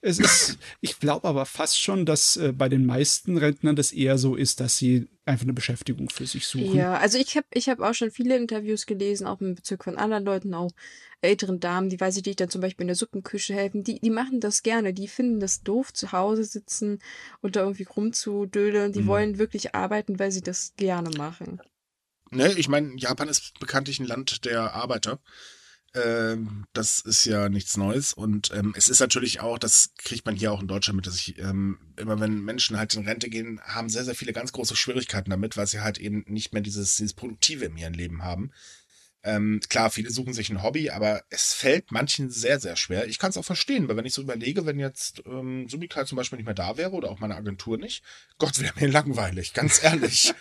es ist, ich glaube aber fast schon, dass äh, bei den meisten Rentnern das eher so ist, dass sie einfach eine Beschäftigung für sich suchen. Ja, also ich habe ich hab auch schon viele Interviews gelesen, auch im Bezug von anderen Leuten, auch älteren Damen, die weiß ich, die dann zum Beispiel in der Suppenküche helfen, die, die machen das gerne, die finden das doof, zu Hause sitzen und da irgendwie rumzudödeln, die Mhm. wollen wirklich arbeiten, weil sie das gerne machen. Ne, ich meine, Japan ist bekanntlich ein Land der Arbeiter. Ähm, das ist ja nichts Neues. Und ähm, es ist natürlich auch, das kriegt man hier auch in Deutschland mit, dass ich ähm, immer wenn Menschen halt in Rente gehen, haben sehr, sehr viele ganz große Schwierigkeiten damit, weil sie halt eben nicht mehr dieses, dieses Produktive in ihrem Leben haben. Ähm, klar, viele suchen sich ein Hobby, aber es fällt manchen sehr, sehr schwer. Ich kann es auch verstehen, weil wenn ich so überlege, wenn jetzt ähm, Subikal zum Beispiel nicht mehr da wäre oder auch meine Agentur nicht, Gott, wäre mir [laughs] langweilig, ganz ehrlich.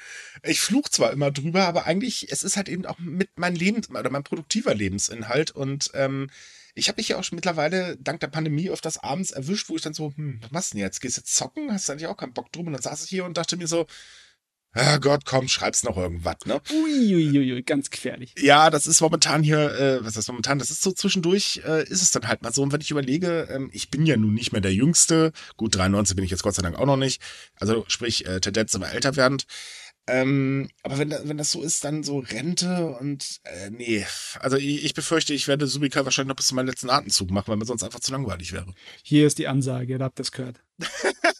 ich fluch zwar immer drüber, aber eigentlich, es ist halt eben auch mit meinem Lebens- oder mein produktiver Lebensinhalt und ähm, ich habe mich ja auch schon mittlerweile dank der Pandemie öfters abends erwischt, wo ich dann so, hm, was machst du denn jetzt? Gehst du jetzt zocken? Hast du eigentlich auch keinen Bock drum? Und dann saß ich hier und dachte mir so, ah Gott, komm, schreib's noch irgendwas, ne? Uiuiui, ganz gefährlich. Ja, das ist momentan hier, äh, was ist momentan? Das ist so zwischendurch, äh, ist es dann halt mal so. Und wenn ich überlege, ähm, ich bin ja nun nicht mehr der Jüngste. Gut, 93 bin ich jetzt Gott sei Dank auch noch nicht. Also sprich, äh, Tendenz aber älter werdend. Ähm, aber wenn, wenn das so ist, dann so Rente und äh, nee. Also ich, ich befürchte, ich werde Subika wahrscheinlich noch bis zu meinem letzten Atemzug machen, weil mir sonst einfach zu langweilig wäre. Hier ist die Ansage, ihr habt das gehört. [laughs]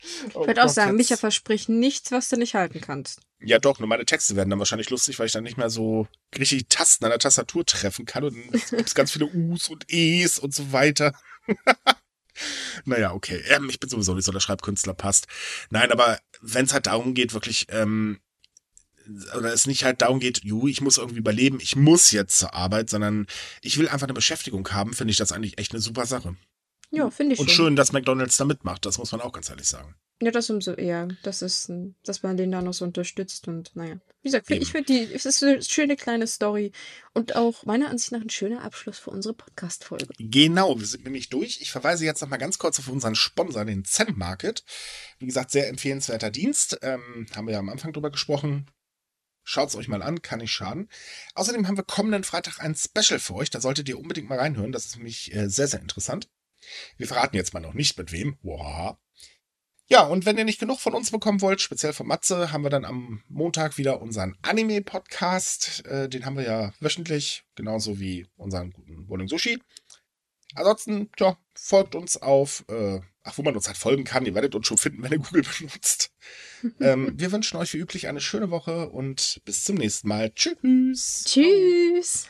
Ich würde auch sagen, Micha verspricht nichts, was du nicht halten kannst. Ja, doch, nur meine Texte werden dann wahrscheinlich lustig, weil ich dann nicht mehr so richtig Tasten an der Tastatur treffen kann und dann gibt es ganz viele U's und E's und so weiter. [laughs] naja, okay. Ähm, ich bin sowieso nicht so der Schreibkünstler, passt. Nein, aber wenn es halt darum geht, wirklich, ähm, oder es nicht halt darum geht, ju, ich muss irgendwie überleben, ich muss jetzt zur Arbeit, sondern ich will einfach eine Beschäftigung haben, finde ich das eigentlich echt eine super Sache. Ja, finde ich Und schon. schön, dass McDonalds da mitmacht, das muss man auch ganz ehrlich sagen. Ja, das umso eher. Das ist, dass man den da noch so unterstützt und naja. Wie gesagt, Eben. ich finde die, es ist eine schöne kleine Story und auch meiner Ansicht nach ein schöner Abschluss für unsere Podcast-Folge. Genau, wir sind nämlich durch. Ich verweise jetzt noch mal ganz kurz auf unseren Sponsor, den Zen Market. Wie gesagt, sehr empfehlenswerter Dienst. Ähm, haben wir ja am Anfang drüber gesprochen. Schaut es euch mal an, kann nicht schaden. Außerdem haben wir kommenden Freitag ein Special für euch. Da solltet ihr unbedingt mal reinhören. Das ist nämlich äh, sehr, sehr interessant. Wir verraten jetzt mal noch nicht mit wem. Wow. Ja, und wenn ihr nicht genug von uns bekommen wollt, speziell von Matze, haben wir dann am Montag wieder unseren Anime-Podcast. Äh, den haben wir ja wöchentlich, genauso wie unseren guten Bowling Sushi. Ansonsten, ja, folgt uns auf, äh, ach, wo man uns halt folgen kann. Ihr werdet uns schon finden, wenn ihr Google [laughs] benutzt. ähm, [laughs] wir wünschen euch wie üblich eine schöne Woche und bis zum nächsten Mal. Tschüss. Tschüss!